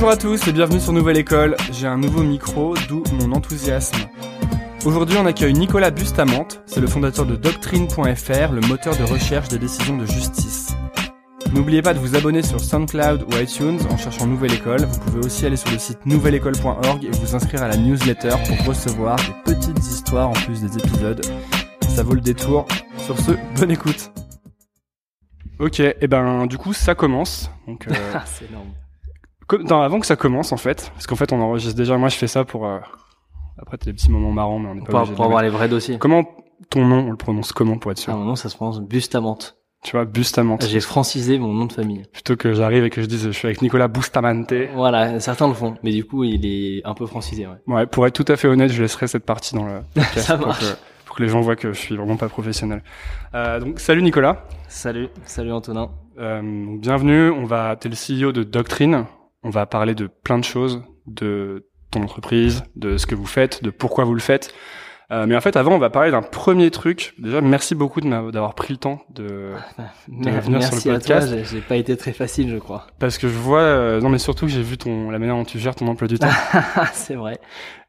Bonjour à tous et bienvenue sur Nouvelle École. J'ai un nouveau micro, d'où mon enthousiasme. Aujourd'hui, on accueille Nicolas Bustamante. C'est le fondateur de Doctrine.fr, le moteur de recherche des décisions de justice. N'oubliez pas de vous abonner sur SoundCloud ou iTunes en cherchant Nouvelle École. Vous pouvez aussi aller sur le site nouvelleécole.org et vous inscrire à la newsletter pour recevoir des petites histoires en plus des épisodes. Ça vaut le détour. Sur ce, bonne écoute. Ok, et ben du coup ça commence. Euh, c'est énorme. Comme- non, avant que ça commence en fait, parce qu'en fait on enregistre déjà. Moi je fais ça pour. euh, Après t'as des petits moments marrants, mais on n'est pas Pour, obligé pour les avoir les vrais dossiers. Comment ton nom on le prononce comment pour être sûr Ah, mon nom, ça se prononce Bustamante. Tu vois, Bustamante. J'ai francisé mon nom de famille. Plutôt que j'arrive et que je dise je suis avec Nicolas Bustamante. Voilà, certains le font, mais du coup, il est un peu francisé, ouais. Ouais, pour être tout à fait honnête, je laisserai cette partie dans le podcast Ça pour, marche. que, pour que les gens voient que je suis vraiment pas professionnel. Euh, donc, salut Nicolas. Salut, salut Antonin. Euh, donc, bienvenue. On va, t'es le CEO de Doctrine. On va parler de plein de choses, de ton entreprise, de ce que vous faites, de pourquoi vous le faites. Euh, mais en fait, avant, on va parler d'un premier truc. Déjà, merci beaucoup de d'avoir pris le temps de, Mer- revenir sur le Merci à podcast. toi, j'ai- pas été très facile, je crois. parce que je vois, euh, non mais surtout que j'ai vu ton, la manière dont tu gères ton emploi du temps. c'est vrai,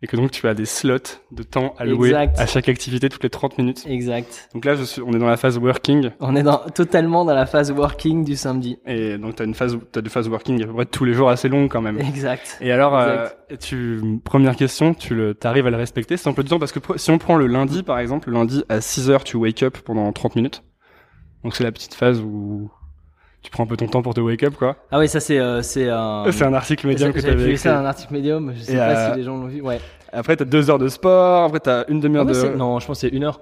et que donc tu as des slots de temps alloués Exact. à chaque activité toutes les 30 minutes. exact. Donc là, je suis, on est dans la phase working. On est dans, totalement dans la phase working du samedi. Et donc, tu as une phase, t'as des phases working à peu près tous les jours assez longues quand même. Exact. Et alors, euh, Tu, première question, tu le, t'arrives à le respecter, cet emploi du temps, parce que si on prend le lundi, par exemple, le lundi à 6 heures, tu wake up pendant 30 minutes. Donc c'est la petite phase où tu prends un peu ton temps pour te wake up, quoi. Ah oui, ça c'est, euh, c'est un... c'est un article médium que t'avais vu écrit. dans un article médium, je sais Et, pas euh, si les gens l'ont vu, ouais. Après, t'as deux heures de sport, après t'as une demi-heure Ah ouais, de... c'est- Non, je pense que c'est une heure.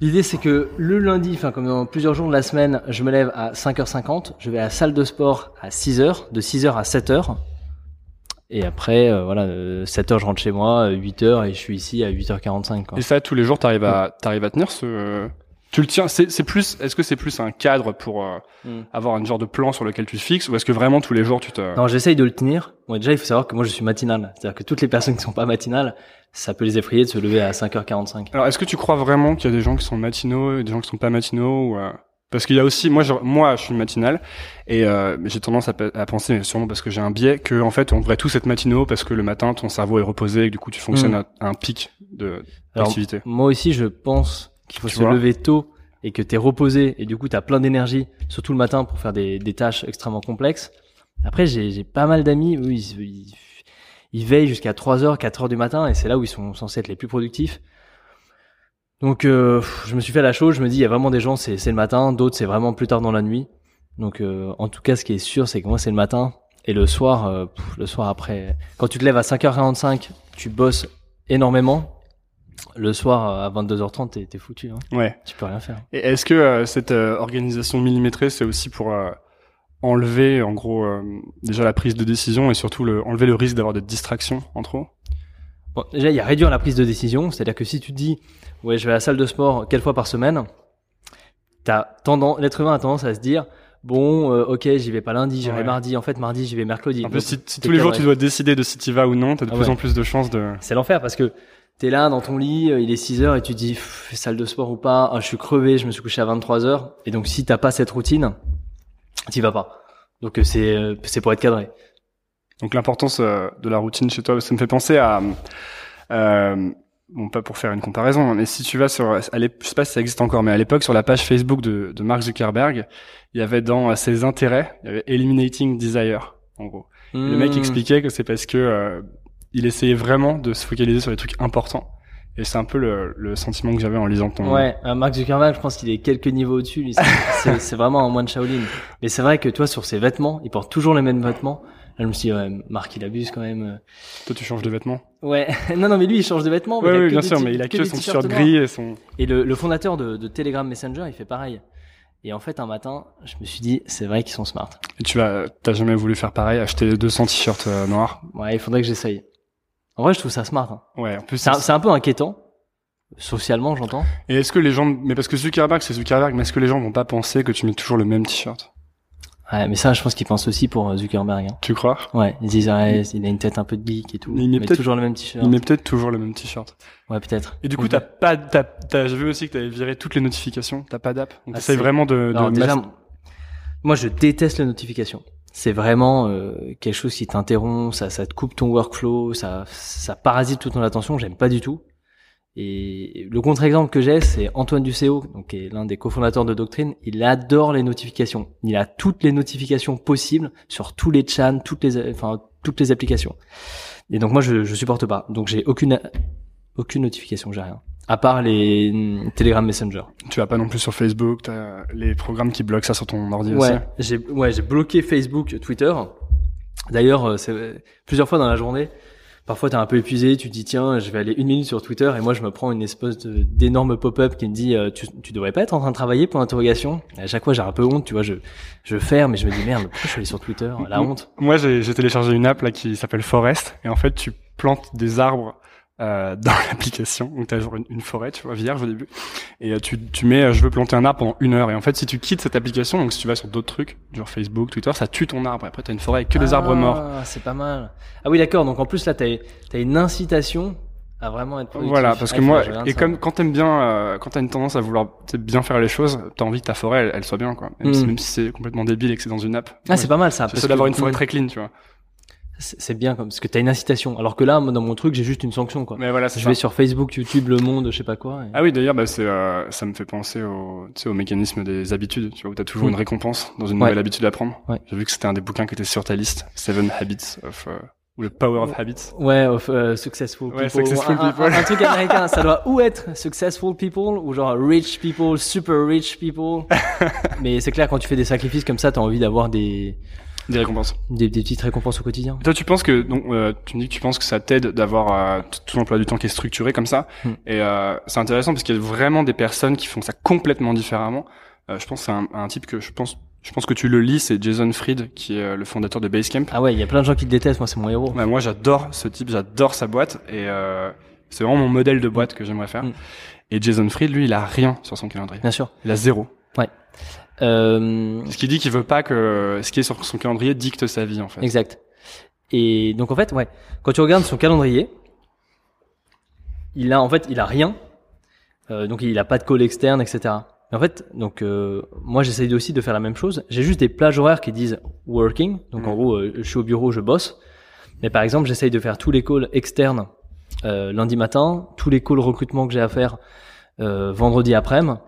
L'idée, c'est que le lundi, enfin, comme dans plusieurs jours de la semaine, je me lève à 5h50, je vais à la salle de sport à 6h, de 6h à 7h. Et après, euh, voilà, 7h, je rentre chez moi, 8h, et je suis ici à 8h45, quoi. Et ça, tous les jours, t'arrives à, t'arrives à tenir ce... Tu le tiens, c'est, c'est plus, est-ce que c'est plus un cadre pour euh, Mm. avoir un genre de plan sur lequel tu te fixes, ou est-ce que vraiment tous les jours tu te... Non, j'essaye de le tenir. Bon, déjà, il faut savoir que moi, je suis matinal. C'est-à-dire que toutes les personnes qui sont pas matinales, ça peut les effrayer de se lever à 5h45. Alors, est-ce que tu crois vraiment qu'il y a des gens qui sont matinaux et des gens qui sont pas matinaux ou, euh, Parce qu'il y a aussi, moi, je, moi, je suis matinal et euh, j'ai tendance à, pe- à penser, mais sûrement parce que j'ai un biais, que en fait, on devrait tous être matinaux parce que le matin, ton cerveau est reposé et que du coup, tu fonctionnes Mm. à, à un pic de d'activité. Moi aussi, je pense qu'il faut Tu se lever tôt et que t'es reposé et du coup t'as plein d'énergie, surtout le matin pour faire des, des tâches extrêmement complexes. Après, j'ai pas mal d'amis, ils, ils, ils veillent jusqu'à 3h, 4h du matin et c'est là où ils sont censés être les plus productifs. Donc, euh, je me suis fait la chose, je me dis, il y a vraiment des gens, c'est c'est le matin, d'autres, c'est vraiment plus tard dans la nuit. Donc, euh, en tout cas, ce qui est sûr, c'est que moi, c'est le matin et le soir, euh, pff, le soir après, quand tu te lèves à 5h45, tu bosses énormément. Le soir à 22h30, t'es foutu, hein. Ouais. tu peux rien faire. Et est-ce que euh, cette euh, organisation millimétrée, c'est aussi pour euh, enlever, en gros, euh, déjà la prise de décision et surtout le, enlever le risque d'avoir des distractions en trop Bon, déjà, il y a réduire la prise de décision, c'est-à-dire que si tu te dis, ouais, je vais à la salle de sport quelle fois par semaine, t'as tendance, l'être humain a tendance à se dire, bon, euh, ok, j'y vais pas lundi, j'irai Ouais. mardi, en fait, mardi, j'y vais mercredi. En plus, si, tous les jours tu dois décider de si tu vas ou non, t'as de Ah plus ouais. en plus de chances de... C'est l'enfer parce que t'es là dans ton lit, euh, il est 6 heures et tu dis, Pff, salle de sport ou pas, ah, je suis crevé, je me suis couché à 23 heures. Et donc, si t'as pas cette routine, t'y vas pas. Donc, euh, c'est, euh, c'est pour être cadré. Donc l'importance euh, de la routine chez toi, ça me fait penser à, euh, bon pas pour faire une comparaison, mais si tu vas sur, je sais pas si ça existe encore, mais à l'époque sur la page Facebook de, de Mark Zuckerberg, il y avait dans euh, ses intérêts, il y avait Eliminating Desire, en gros. Le mec Hmm. expliquait que c'est parce que euh, il essayait vraiment de se focaliser sur les trucs importants. Et c'est un peu le, le sentiment que j'avais en lisant ton. Ouais, euh, Mark Zuckerberg, je pense qu'il est quelques niveaux au-dessus. c'est vraiment un moine Shaolin. Mais c'est vrai que toi, sur ses vêtements, il porte toujours les mêmes vêtements. Là, je me suis dit, ouais, Marc, il abuse quand même. Toi, tu changes de vêtements? Ouais, non, non, mais lui, il change de vêtements. Ouais, oui, bien sûr, mais il a que, son t-shirt gris et son. Et le, le fondateur de, de Telegram Messenger, il fait pareil. Et en fait, un matin, je me suis dit, c'est vrai qu'ils sont smart. Et tu vas, t'as jamais voulu faire pareil, acheter 200 t-shirts euh, noirs? Ouais, il faudrait que j'essaye. En vrai, je trouve ça smart. hein. Ouais, en plus. C'est un, c'est un peu inquiétant. Socialement, j'entends. Et est-ce que les gens, mais parce que Zuckerberg c'est Zuckerberg, mais est-ce que les gens vont pas penser que tu mets toujours le même t-shirt? Ouais, mais ça, je pense qu'ils pensent aussi pour euh, Zuckerberg. hein. Tu crois? Ouais, ils disent, il a une tête un peu de geek et tout. Il met met peut-être- toujours le même t-shirt. Il met peut-être toujours le même t-shirt. Ouais, peut-être. Et du coup, t'as pas, t'as, t'as, j'ai vu aussi que t'avais viré toutes les notifications. T'as pas d'app. Donc Ah, t'essayes vraiment de, de Alors, déjà, moi, je déteste les notifications. c'est vraiment euh, quelque chose qui t'interrompt, ça, ça te coupe ton workflow, ça, ça parasite toute ton attention. J'aime pas du tout. Et le contre-exemple que j'ai, c'est Antoine Ducéo, donc qui est l'un des cofondateurs de Doctrine. Il adore les notifications. Il a toutes les notifications possibles sur tous les chats, toutes les, enfin toutes les applications. Et donc moi, je, je supporte pas. Donc j'ai aucune aucune notification, j'ai rien. À part les mm, Telegram Messenger. Tu vas pas non plus sur Facebook, t'as les programmes qui bloquent ça sur ton ordi Ouais, j'ai ouais, j'ai bloqué Facebook, Twitter. D'ailleurs, euh, c'est plusieurs fois dans la journée. Parfois, t'es un peu épuisé, tu te dis tiens, je vais aller une minute sur Twitter et moi je me prends une espèce d'énorme pop-up qui me dit euh, tu, tu devrais pas être en train de travailler pour l'interrogation. À chaque fois, j'ai un peu honte, tu vois, je je ferme et je me dis merde, pourquoi je suis allé sur Twitter? La honte. Moi, j'ai j'ai téléchargé une app là qui s'appelle Forest et en fait, tu plantes des arbres euh, dans l'application. Donc, t'as genre une, une forêt, tu vois, vierge au début, et euh, tu tu mets, euh, je veux planter un arbre pendant une heure. Et en fait, si tu quittes cette application, donc si tu vas sur d'autres trucs, genre Facebook, Twitter, ça tue ton arbre. Et après, t'as une forêt avec que des arbres morts. Ah, c'est pas mal. Ah oui, d'accord. Donc en plus là, t'as as une incitation à vraiment être productif. Voilà, parce Ah, que faut moi, et ça. comme quand t'aimes bien, euh, quand t'as une tendance à vouloir tu bien faire les choses, t'as envie que ta forêt, elle, elle soit bien, quoi. Même, Mm. si, même si c'est complètement débile et que c'est dans une app. ah, c'est pas mal ça. Ça d'avoir une forêt Mm. très clean, tu vois. C'est bien comme parce que t'as une incitation. Alors que là, moi, dans mon truc, j'ai juste une sanction quoi. Mais voilà, c'est Je ça. vais sur Facebook, YouTube, Le Monde, je sais pas quoi. et- Ah oui, d'ailleurs, bah, c'est, euh, ça me fait penser au, tu sais, au mécanisme des habitudes, tu vois, où t'as toujours Mm. une récompense dans une Ouais. nouvelle habitude à prendre. Ouais. J'ai vu que c'était un des bouquins qui était sur ta liste, Seven Habits of, euh, ou le Power of Habits. Ouais, of, euh, successful Ouais, people. successful Un- un- people. Un, truc américain, ça doit ou être successful people ou genre rich people, super rich people. Mais c'est clair quand tu fais des sacrifices comme ça, t'as envie d'avoir des, Des récompenses. des des petites récompenses au quotidien. Toi, tu penses que, donc, euh, tu me dis que tu penses que ça t'aide d'avoir euh, tout l'emploi du temps qui est structuré comme ça. Mm. Et euh, c'est intéressant parce qu'il y a vraiment des personnes qui font ça complètement différemment. Je pense c'est un, un type que je pense, je pense que tu le lis, c'est Jason Fried, qui est le fondateur de Basecamp. Ah ouais, il y a plein de gens qui le détestent. Moi, c'est mon héros. Ouais, moi, j'adore ce type, j'adore sa boîte et c'est vraiment mon modèle de boîte que j'aimerais faire. Mm. Et Jason Fried, lui, il a rien sur son calendrier. Bien sûr. Il a zéro. Euh, Ce qui dit qu'il veut pas que ce qui est sur son calendrier dicte sa vie, en fait. Exact. Et donc en fait, ouais, quand tu regardes son calendrier, il a en fait, il a rien. Euh, donc il a pas de call externe, etc. Mais en fait, donc euh, moi j'essaye aussi de faire la même chose. J'ai juste des plages horaires qui disent working. Donc en Mhm. gros, euh, je suis au bureau, je bosse. Mais par exemple, j'essaye de faire tous les calls externes euh, lundi matin, tous les calls recrutement que j'ai à faire euh, vendredi après-midi,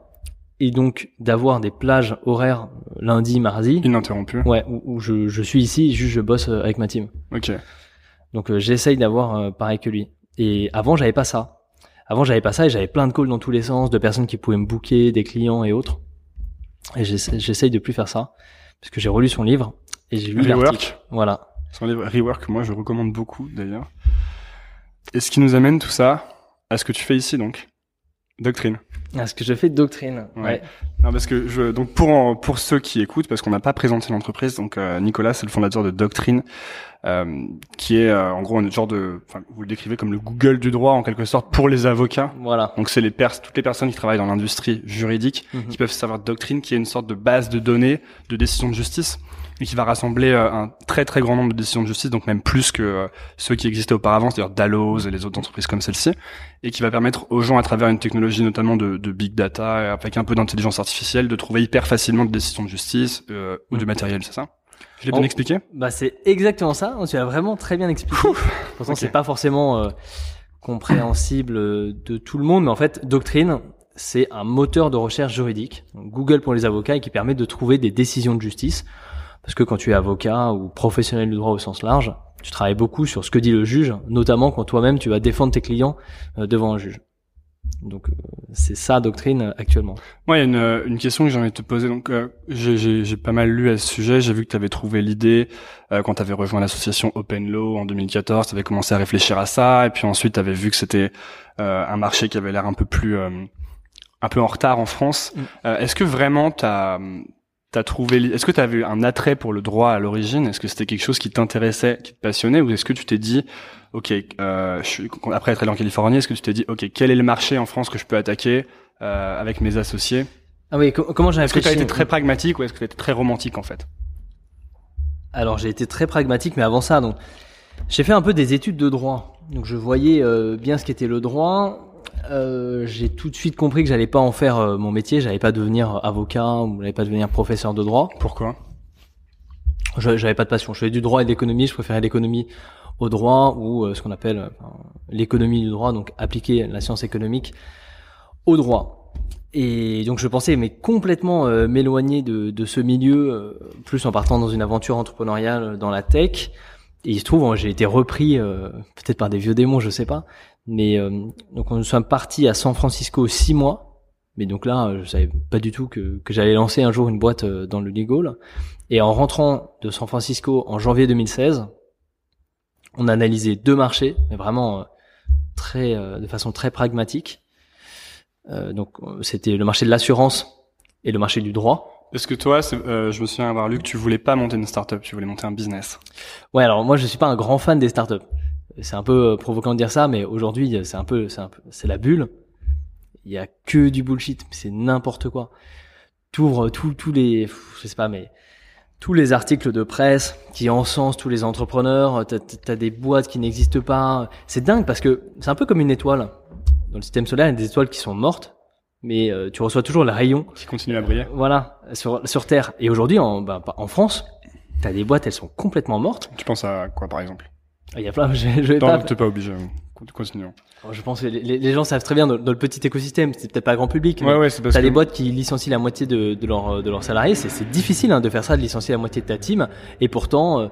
et donc d'avoir des plages horaires euh, lundi, mardi. Ininterrompu. Ouais, où, où je, je suis ici, juste je bosse euh, avec ma team. Ok. Donc euh, j'essaye d'avoir euh, pareil que lui. Et avant j'avais pas ça. Avant j'avais pas ça et j'avais plein de calls dans tous les sens, de personnes qui pouvaient me booker, des clients et autres. Et j'essa- j'essaye de plus faire ça parce que j'ai relu son livre et j'ai lu l'article. Rework. Voilà. Son livre Rework, moi, je recommande beaucoup, d'ailleurs. Et ce qui nous amène tout ça à ce que tu fais ici, donc. Doctrine. Ah, ce que je fais de doctrine. Ouais. Ouais. Non, parce que je, donc pour pour ceux qui écoutent, parce qu'on n'a pas présenté l'entreprise, donc euh, Nicolas, c'est le fondateur de Doctrine, euh, qui est euh, en gros un genre de, vous le décrivez comme le Google du droit en quelque sorte pour les avocats. Voilà. Donc c'est les pers toutes les personnes qui travaillent dans l'industrie juridique Mhm. qui peuvent savoir Doctrine, qui est une sorte de base de données de décisions de justice et qui va rassembler euh, un très très grand nombre de décisions de justice, donc même plus que euh, ceux qui existaient auparavant, c'est-à-dire Dalloz et les autres entreprises comme celle-ci, et qui va permettre aux gens, à travers une technologie notamment de, de big data, avec un peu d'intelligence artificielle, de trouver hyper facilement des décisions de justice euh, ou du Mm. matériel, c'est ça? Je l'ai En- bien expliqué Bah c'est exactement ça. Tu as vraiment très bien expliqué. Pourtant c'est pas forcément euh, compréhensible euh, de tout le monde, mais en fait Doctrine c'est un moteur de recherche juridique, Google pour les avocats, et qui permet de trouver des décisions de justice. Parce que quand tu es avocat ou professionnel du droit au sens large, tu travailles beaucoup sur ce que dit le juge, notamment quand toi-même tu vas défendre tes clients euh, devant un juge. Donc euh, c'est ça Doctrine euh, actuellement. Moi, il y a une, euh, une question que j'ai envie de te poser. Donc, euh, j'ai- pas mal lu à ce sujet. J'ai vu que tu avais trouvé l'idée euh, quand tu avais rejoint l'association Open Law en 2014. Tu avais commencé à réfléchir à ça, et puis ensuite, tu avais vu que c'était euh, un marché qui avait l'air un peu plus, euh, un peu en retard en France. Mm. Euh, Est-ce que vraiment t'as T'as trouvé, est-ce que tu avais un attrait pour le droit à l'origine? Est-ce que c'était quelque chose qui t'intéressait, qui te passionnait, ou est-ce que tu t'es dit, ok, euh, je suis, après être allé en Californie, est-ce que tu t'es dit, ok, quel est le marché en France que je peux attaquer euh, avec mes associés? Ah oui, co- comment j'ai est-ce que tu as réfléchi été très pragmatique ou est-ce que tu as été très romantique en fait? Alors j'ai été très pragmatique, mais avant ça, donc j'ai fait un peu des études de droit. Donc je voyais euh, bien ce qu'était le droit. Euh, j'ai tout de suite compris que j'allais pas en faire euh, mon métier, j'allais pas devenir avocat ou j'allais pas devenir professeur de droit. Pourquoi? J'avais pas de passion. Je faisais du droit et de l'économie. Je préférais l'économie au droit ou euh, ce qu'on appelle l'économie du droit, donc appliquer la science économique au droit. Et donc je pensais mais complètement m'éloigner de, de ce milieu, plus en partant dans une aventure entrepreneuriale dans la tech. Et il se trouve, j'ai été repris euh, peut-être par des vieux démons, je sais pas. Mais euh, donc nous sommes partis à San Francisco six mois. Mais donc là, euh, je savais pas du tout que, que j'allais lancer un jour une boîte euh, dans le legal. Et en rentrant de San Francisco en janvier 2016, on a analysé deux marchés, mais vraiment euh, très, de façon très pragmatique. Euh, donc c'était le marché de l'assurance et le marché du droit. Parce que toi, euh, je me souviens avoir lu que tu voulais pas monter une startup, tu voulais monter un business? Ouais, alors moi je suis pas un grand fan des startups. C'est un peu euh, provoquant de dire ça, mais aujourd'hui c'est un peu, c'est un peu, c'est la bulle. Il y a que du bullshit, c'est n'importe quoi. T'ouvres tous les, je sais pas, mais tous les articles de presse qui encensent tous les entrepreneurs. T'as as des boîtes qui n'existent pas. C'est dingue parce que c'est un peu comme une étoile. Dans le système solaire, il y a des étoiles qui sont mortes, mais euh, tu reçois toujours les rayons Qui continue à briller. voilà, sur, sur Terre. Et aujourd'hui, en, bah, en France, t'as des boîtes, elles sont complètement mortes. Tu penses à quoi, par exemple? Il y a plein, je, je vais Non, pas. t'es pas obligé. Continuons. Je pense que les, gens savent très bien dans, dans le petit écosystème, c'est peut-être pas grand public. Ouais, ouais, c'est parce T'as que des boîtes qui licencient la moitié de, de, leurs de leurs salariés. C'est difficile hein, de faire ça, de licencier la moitié de ta team. Et pourtant, euh,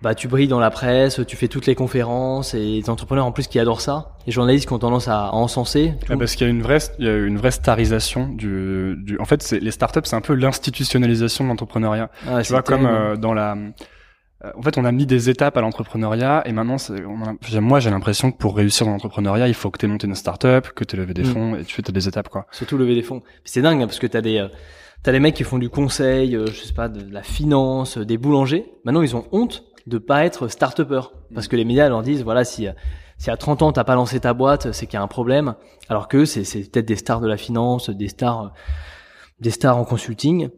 bah, tu brilles dans la presse, tu fais toutes les conférences et les entrepreneurs en plus qui adorent ça. Les journalistes qui ont tendance à, à encenser. Ah, parce qu'il y a une vraie, il y a une vraie starisation du, du. En fait, c'est les startups, c'est un peu l'institutionnalisation de l'entrepreneuriat. Ah, tu vois, comme euh, dans la. Euh, En fait, on a mis des étapes à l'entrepreneuriat et maintenant, on a- moi, j'ai l'impression que pour réussir dans l'entrepreneuriat, il faut que tu aies monté une startup, que tu aies levé des Mm. fonds et tu fais des étapes, quoi. Surtout lever des fonds. C'est dingue hein, parce que t'as des euh, t'as des mecs qui font du conseil, euh, je sais pas, de la finance, euh, des boulangers. Maintenant, ils ont honte de pas être start parce que les médias leur disent voilà si si à 30 ans t'as pas lancé ta boîte, c'est qu'il y a un problème. Alors que c'est c'est peut-être des stars de la finance, des stars des stars en consulting.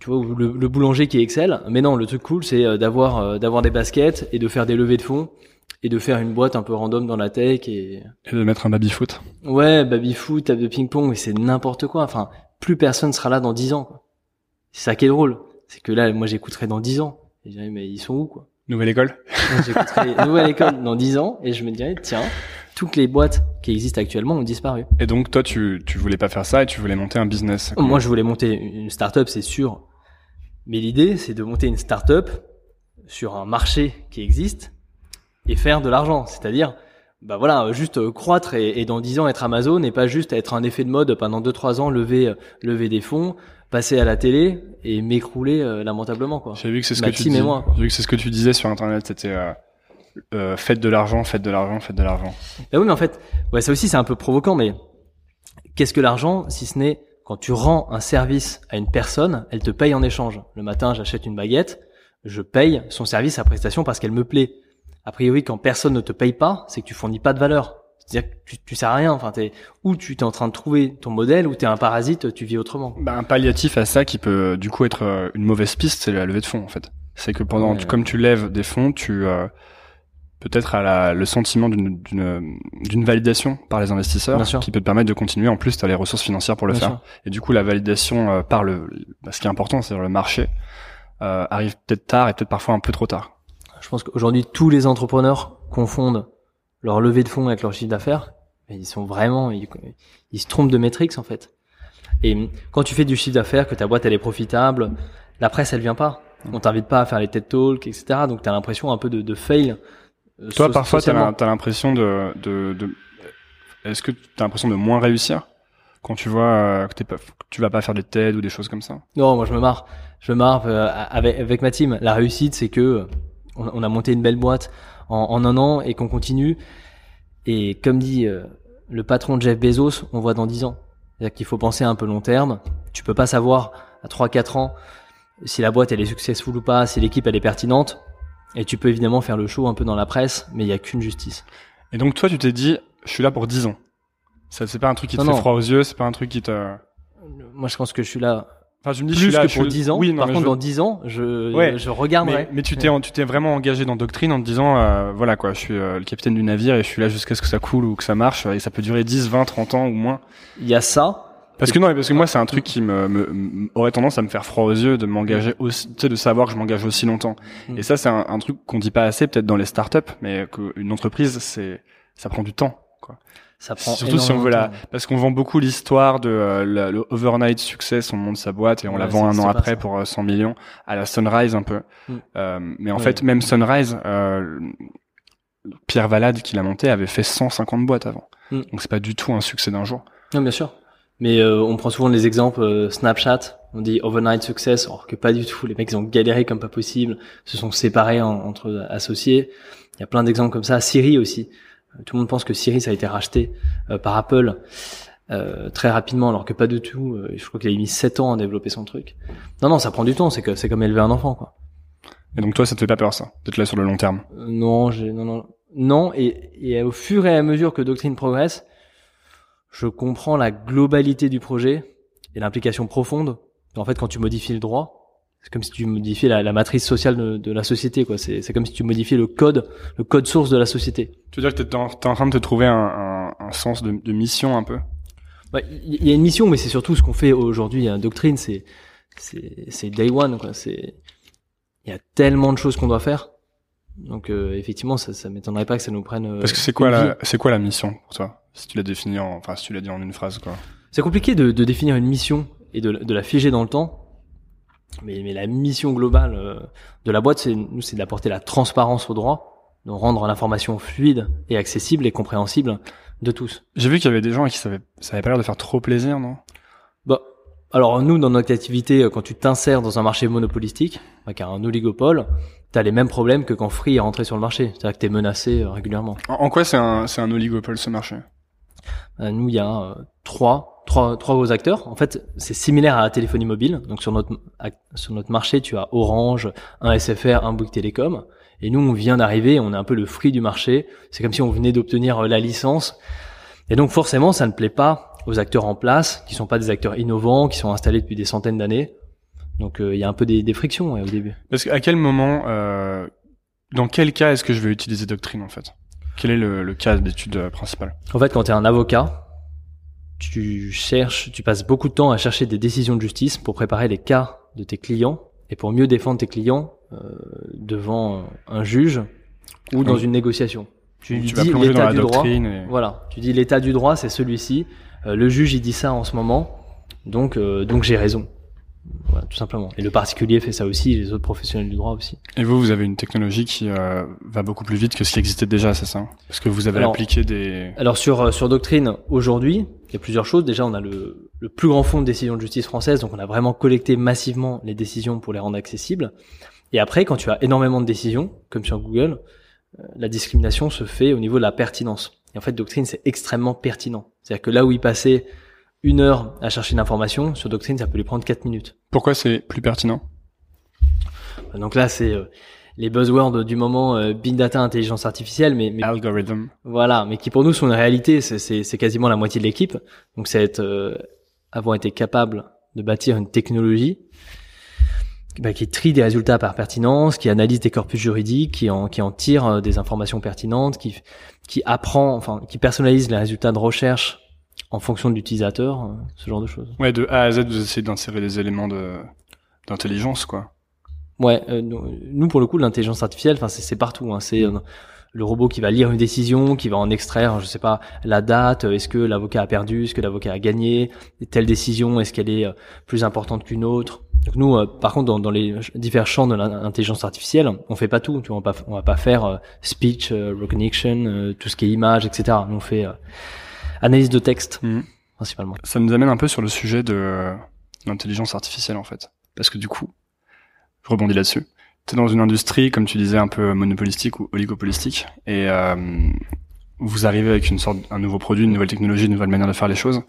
Tu vois, le, le boulanger qui excelle. Mais non, le truc cool, c'est euh, d'avoir euh, d'avoir des baskets et de faire des levées de fonds et de faire une boîte un peu random dans la tech et Et de mettre un baby foot. Ouais, baby foot, table de ping-pong, mais c'est n'importe quoi. Enfin, plus personne sera là dans 10 ans. C'est ça qui est drôle. C'est que là, moi, j'écouterai dans 10 ans. Et je dirais, mais ils sont où, quoi? Nouvelle école? J'écouterai Nouvelle École dans 10 ans et je me dirais, tiens, toutes les boîtes qui existent actuellement ont disparu. Et donc, toi, tu, tu voulais pas faire ça et tu voulais monter un business. Moi, je voulais monter une start-up, c'est sûr. Mais l'idée, c'est de monter une start-up sur un marché qui existe et faire de l'argent. C'est-à-dire, bah voilà, juste croître et, et dans 10 ans être Amazon et pas juste être un effet de mode pendant 2-3 ans, lever, lever des fonds, passer à la télé et m'écrouler euh, lamentablement, quoi. J'ai vu que c'est ce que tu dis. moi, vu que c'est ce que tu disais sur internet. C'était euh, euh, faites de l'argent, faites de l'argent, faites de l'argent. Bah oui, mais en fait, ouais, ça aussi c'est un peu provoquant, mais qu'est-ce que l'argent si ce n'est quand tu rends un service à une personne, elle te paye en échange. Le matin, j'achète une baguette, je paye son service, sa prestation parce qu'elle me plaît. A priori, quand personne ne te paye pas, c'est que tu fournis pas de valeur. C'est-à-dire que tu, tu sers à rien. Enfin, t'es, ou tu es en train de trouver ton modèle, ou tu es un parasite, tu vis autrement. Bah, un palliatif à ça qui peut du coup être euh, une mauvaise piste, c'est la levée de fonds en fait. C'est que pendant, Ouais. comme tu lèves des fonds, tu euh, peut-être à la, le sentiment d'une validation par les investisseurs Bien sûr. qui peut te permettre de continuer. En plus, tu as les ressources financières pour le Bien faire. sûr. Et du coup, la validation euh, par le, bah, ce qui est important, c'est le marché, euh, arrive peut-être tard et peut-être parfois un peu trop tard. Je pense qu'aujourd'hui, tous les entrepreneurs confondent leur levée de fonds avec leur chiffre d'affaires. Ils sont vraiment, ils, ils se trompent de métriques en fait. Et quand tu fais du chiffre d'affaires, que ta boîte elle est profitable, la presse elle vient pas. On t'invite pas à faire les TED Talks, etc. Donc t'as l'impression un peu de, de fail. Euh, Toi, so- parfois, l'im- t'as l'impression de, de, de est-ce que t'as l'impression de moins réussir quand tu vois euh, que, t'es pas, que tu vas pas faire des TED ou des choses comme ça? Non, moi je me marre. Je me marre euh, avec, avec ma team. La réussite, c'est que on, on a monté une belle boîte en, en un an et qu'on continue. Et comme dit euh, le patron de Jeff Bezos, on voit dans 10 ans. C'est-à-dire qu'il faut penser un peu long terme. Tu peux pas savoir à 3-4 ans si la boîte elle est successful ou pas, si l'équipe elle est pertinente. Et tu peux évidemment faire le show un peu dans la presse, mais il y a qu'une justice. Et donc, toi, tu t'es dit, je suis là pour 10 ans. Ça, c'est pas un truc qui te Non, fait non. froid aux yeux, c'est pas un truc qui te. Moi je pense que je suis là Enfin, je me dis, je plus suis là que je pour suis- 10 ans. Oui, non, Par contre, je- dans 10 ans, je, Ouais. je regarderai. Mais, mais tu t'es, tu t'es vraiment engagé dans Doctrine en te disant, euh, voilà quoi, je suis euh, le capitaine du navire et je suis là jusqu'à ce que ça coule ou que ça marche et ça peut durer 10, 20, 30 ans ou moins. Il y a ça. Parce que non, parce que moi c'est un truc qui me, me- me- aurait tendance à me faire froid aux yeux de m'engager aussi, tu sais, de savoir que je m'engage aussi longtemps. Mm. Et ça c'est un, un truc qu'on dit pas assez peut-être dans les startups, mais qu'une entreprise c'est ça prend du temps. Quoi. Ça prend Surtout si on veut la, parce qu'on vend beaucoup l'histoire de euh, la- le overnight success, on monte sa boîte et on la vend un an après ça. pour euh, 100 millions à la Sunrise un peu. Mm. Euh, mais en Ouais. fait même Sunrise, euh, Pierre Valade qui l'a monté avait fait 150 boîtes avant. Mm. Donc c'est pas du tout un succès d'un jour. Non, bien sûr. Mais euh, on prend souvent les exemples euh, Snapchat, on dit overnight success, alors que pas du tout. Les mecs ils ont galéré comme pas possible, se sont séparés en- entre associés. Il y a plein d'exemples comme ça. Siri aussi. Euh, Tout le monde pense que Siri ça a été racheté euh, par Apple euh, très rapidement, alors que pas du tout. Euh, je crois qu'il a mis 7 ans à développer son truc. Non, non, ça prend du temps. C'est que c'est comme élever un enfant, quoi. Et donc toi ça te fait pas peur ça, d'être là sur le long terme? Non, j'ai non non non et, et au fur et à mesure que Doctrine progresse, je comprends la globalité du projet et l'implication profonde. En fait, quand tu modifies le droit, c'est comme si tu modifiais la, la matrice sociale de, de la société, quoi. C'est c'est comme si tu modifiais le code, le code source de la société. Tu veux dire que t'es en, t'es en train de te trouver un, un, un sens de, de mission un peu? Ouais, Il y a une mission, mais c'est surtout ce qu'on fait aujourd'hui. Hein. Doctrine, c'est c'est c'est day one, quoi. C'est il y a tellement de choses qu'on doit faire. Donc euh, effectivement, ça, ça m'étonnerait pas que ça nous prenne. euh, Parce que c'est quoi une vie. la c'est quoi la mission pour toi? Si tu l'as défini en enfin si tu l'as dit en une phrase quoi. C'est compliqué de, de définir une mission et de, de la figer dans le temps. Mais, mais la mission globale euh, de la boîte, c'est nous, c'est d'apporter la transparence au droit, de rendre l'information fluide et accessible et compréhensible de tous. J'ai vu qu'il y avait des gens à qui ça avait, ça avait pas l'air de faire trop plaisir, non? Bah, alors nous, dans notre activité, euh, quand tu t'insères dans un marché monopolistique, bah, qui a un oligopole, t'as les mêmes problèmes que quand Free est rentré sur le marché. C'est-à-dire que t'es menacé euh, régulièrement. en, quoi c'est un c'est un oligopole ce marché? Nous, il y a euh, trois, trois, trois gros acteurs. En fait, c'est similaire à la téléphonie mobile. Donc sur notre sur notre marché, tu as Orange, un SFR, un Bouygues Télécom. Et nous, on vient d'arriver, on est un peu le fruit du marché. C'est comme si on venait d'obtenir euh, la licence. Et donc forcément, ça ne plaît pas aux acteurs en place, qui sont pas des acteurs innovants, qui sont installés depuis des centaines d'années. Donc euh, il y a un peu des, des frictions ouais, au début. Parce qu'à quel moment, euh, dans quel cas est-ce que je vais utiliser Doctrine en fait? Quel est le, le cas d'étude euh, principal En fait, quand tu es un avocat, tu cherches, tu passes beaucoup de temps à chercher des décisions de justice pour préparer les cas de tes clients et pour mieux défendre tes clients euh, devant un juge ou dans une négociation. Tu, dis l'état du droit. Et... Voilà, tu dis l'état du droit, c'est celui-ci. Euh, le juge, il dit ça en ce moment, donc euh, donc j'ai raison. Voilà, tout simplement. Et le particulier fait ça aussi, les autres professionnels du droit aussi. Et vous, vous avez une technologie qui euh, va beaucoup plus vite que ce qui existait déjà, c'est ça? Parce que vous avez Alors- appliqué des. Alors sur euh, sur Doctrine, aujourd'hui, il y a plusieurs choses. Déjà, on a le, le plus grand fonds de décision de justice française, donc on a vraiment collecté massivement les décisions pour les rendre accessibles. Et après, quand tu as énormément de décisions, comme sur Google, euh, la discrimination se fait au niveau de la pertinence. Et en fait, Doctrine, c'est extrêmement pertinent. C'est-à-dire que là où il passait une heure à chercher une information, sur Doctrine, ça peut lui prendre quatre minutes. Pourquoi c'est plus pertinent? Donc là, c'est euh, les buzzwords du moment, euh, big data, intelligence artificielle, mais, mais Algorithm. Voilà, mais qui pour nous sont une réalité. C'est- quasiment la moitié de l'équipe. Donc c'est être euh, avoir été capable de bâtir une technologie bah, qui trie des résultats par pertinence, qui analyse des corpus juridiques, qui en qui en tire euh, des informations pertinentes, qui qui apprend, enfin qui personnalise les résultats de recherche en fonction de l'utilisateur, euh, ce genre de choses. Ouais, de A à Z, vous essayez d'insérer des éléments de d'intelligence, quoi. Ouais, euh, nous pour le coup l'intelligence artificielle, enfin c'est partout. Hein, c'est euh, le robot qui va lire une décision, qui va en extraire, je sais pas, la date, euh, est-ce que l'avocat a perdu, est-ce que l'avocat a gagné, telle décision, est-ce qu'elle est plus importante qu'une autre. Donc nous, euh, par contre, dans, dans les divers champs de l'intelligence artificielle, on fait pas tout. Tu vois, on va pas, on va pas faire euh, speech euh, recognition, tout ce qui est image, etc. Nous on fait analyse de texte Mhm. principalement. Ça nous amène un peu sur le sujet de euh, l'intelligence artificielle, en fait. Parce que du coup, je rebondis là-dessus. T'es dans une industrie, comme tu disais, un peu monopolistique ou oligopolistique, et euh, vous arrivez avec une sorte, un nouveau produit, une nouvelle technologie, une nouvelle manière de faire les choses,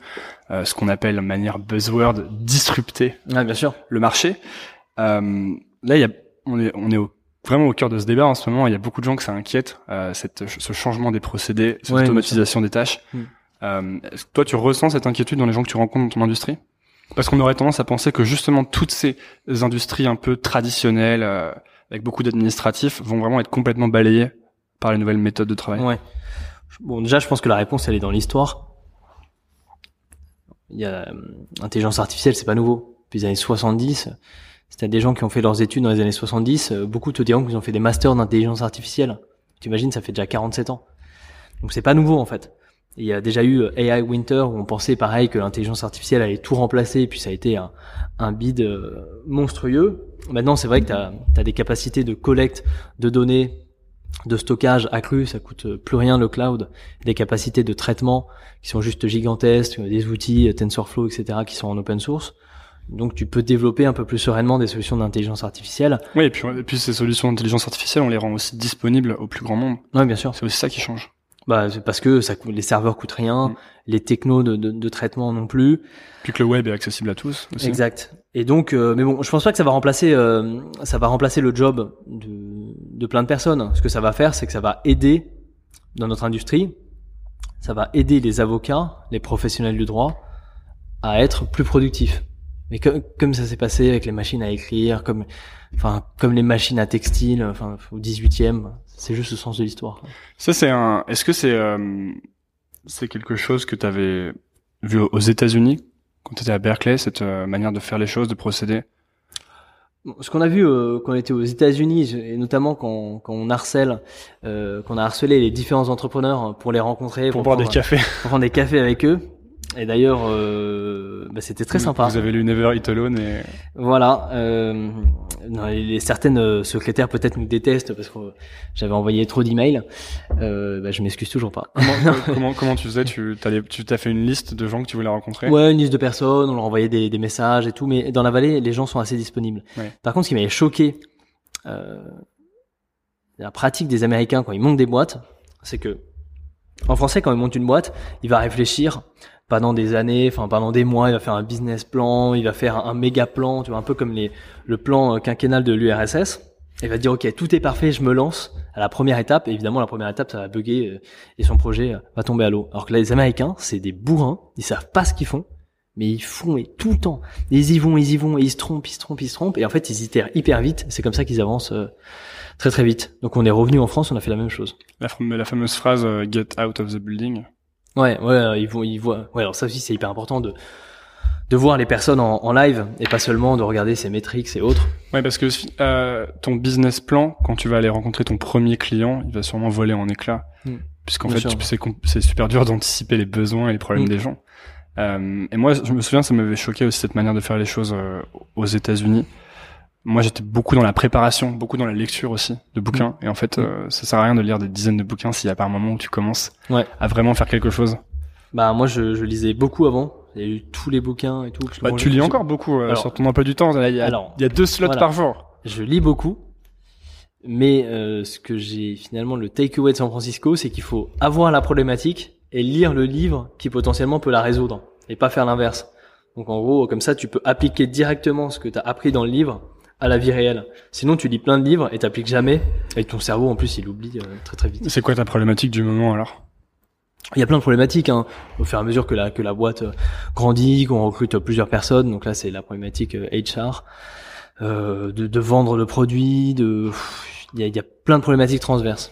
euh, ce qu'on appelle de manière buzzword disrupter Ah bien sûr. le marché. Euh, là, il y a, on est, on est au- vraiment au cœur de ce débat en ce moment. Il y a beaucoup de gens que ça inquiète, euh, cette, ce changement des procédés, cette Ouais, automatisation des tâches. Mm. Euh, toi, tu ressens cette inquiétude dans les gens que tu rencontres dans ton industrie? Parce qu'on aurait tendance à penser que justement toutes ces industries un peu traditionnelles, euh, avec beaucoup d'administratifs, vont vraiment être complètement balayées par les nouvelles méthodes de travail? Ouais. Bon, déjà, je pense que la réponse, elle est dans l'histoire. il y a euh, intelligence artificielle, c'est pas nouveau. Depuis les années 70, c'était des gens qui ont fait leurs études dans les années 70. euh, beaucoup te diront qu'ils ont fait des masters d'intelligence artificielle. T'imagines, ça fait déjà 47 ans. Donc c'est pas nouveau en fait. Il y a déjà eu euh, AI Winter où on pensait pareil que l'intelligence artificielle allait tout remplacer, et puis ça a été un, un bid euh, monstrueux. Maintenant, c'est vrai que tu as, des capacités de collecte de données, de stockage accrues, ça coûte euh, plus rien le cloud, des capacités de traitement qui sont juste gigantesques, des outils TensorFlow, etc., qui sont en open source. Donc tu peux développer un peu plus sereinement des solutions d'intelligence artificielle. Oui, et puis, et puis ces solutions d'intelligence artificielle, on les rend aussi disponibles au plus grand monde. Oui, bien sûr. C'est aussi ça qui change. Bah, c'est parce que ça coûte, les serveurs coûtent rien, Mm. les technos de, de, de traitement non plus. Puis que le web est accessible à tous aussi. Exact. Et donc, euh, mais bon, je pense pas que ça va remplacer, euh, ça va remplacer le job de, de plein de personnes. Ce que ça va faire, c'est que ça va aider dans notre industrie, ça va aider les avocats, les professionnels du droit, à être plus productifs. Mais comme, comme ça s'est passé avec les machines à écrire, comme, enfin, comme les machines à textile, enfin, au 18e, c'est juste le sens de l'histoire. Ça, c'est un. Est-ce que c'est euh, c'est quelque chose que tu avais vu aux États-Unis quand tu étais à Berkeley, cette euh, manière de faire les choses, de procéder? Ce qu'on a vu euh, quand on était aux États-Unis, et notamment quand, quand on harcèle, euh, qu'on a harcelé les différents entrepreneurs pour les rencontrer, pour boire des cafés pour prendre des cafés avec eux. Et d'ailleurs, euh, bah, c'était très sympa. Vous avez lu Never Eat Alone et Voilà. Euh, non, les certaines euh, secrétaires peut-être nous détestent parce que j'avais envoyé trop d'emails. Euh, bah, je m'excuse toujours pas. comment, comment comment tu faisais? Tu t'allais- tu t'as fait une liste de gens que tu voulais rencontrer? Ouais, une liste de personnes, on leur envoyait des, des messages et tout, mais dans la vallée, les gens sont assez disponibles. Ouais. Par contre, ce qui m'avait choqué, euh, la pratique des Américains quand ils montent des boîtes, c'est que en français, quand ils montent une boîte, il va réfléchir pendant des années, enfin pendant des mois, il va faire un business plan, il va faire un, méga plan, tu vois, un peu comme les, le plan euh, quinquennal de l'URSS. Il va dire ok, tout est parfait, je me lance à la première étape. Et évidemment, la première étape, ça va bugger euh, et son projet euh, va tomber à l'eau. Alors que là, les Américains, c'est des bourrins, ils savent pas ce qu'ils font, mais ils font mais tout le temps. Ils y vont, ils y vont, et ils se trompent, ils se trompent, ils se trompent. Et en fait, ils itèrent hyper vite. C'est comme ça qu'ils avancent très très vite. Donc on est revenu en France, on a fait la même chose. la, fam- la fameuse phrase Get out of the building. Ouais, ouais, euh, ils vont, ils voient. Ouais, alors ça aussi, c'est hyper important de de voir les personnes en, en live et pas seulement de regarder ces métriques et autres. Ouais, parce que euh, ton business plan, quand tu vas aller rencontrer ton premier client, il va sûrement voler en éclats. Mm. Puisqu'en fait, c'est super dur d'anticiper les besoins et les problèmes Mm. des gens. Euh, et moi, je me souviens, ça m'avait choqué aussi cette manière de faire les choses euh, aux États-Unis. Moi, j'étais beaucoup dans la préparation, beaucoup dans la lecture aussi de bouquins. Et en fait, Mm. euh, ça sert à rien de lire des dizaines de bouquins s'il y a pas un moment où tu commences Ouais. à vraiment faire quelque chose. Bah moi, je, je lisais beaucoup avant. J'ai lu tous les bouquins et tout. que Bah, tu lis encore beaucoup euh, Alors- sur ton emploi du temps. Il y a, Alors, il y a deux slots voilà. par jour. Je lis beaucoup, mais euh, ce que j'ai finalement le takeaway de San Francisco, c'est qu'il faut avoir la problématique et lire le livre qui potentiellement peut la résoudre, et pas faire l'inverse. Donc en gros, comme ça, tu peux appliquer directement ce que tu as appris dans le livre à la vie réelle. Sinon, tu lis plein de livres et t'appliques jamais, et ton cerveau en plus, il oublie euh, très très vite. C'est quoi ta problématique du moment alors? Il y a plein de problématiques hein, au fur et à mesure que la que la boîte euh, grandit, qu'on recrute euh, plusieurs personnes. Donc là, c'est la problématique euh, HR, euh, de, de vendre le produit. De il y a, il y a plein de problématiques transverses.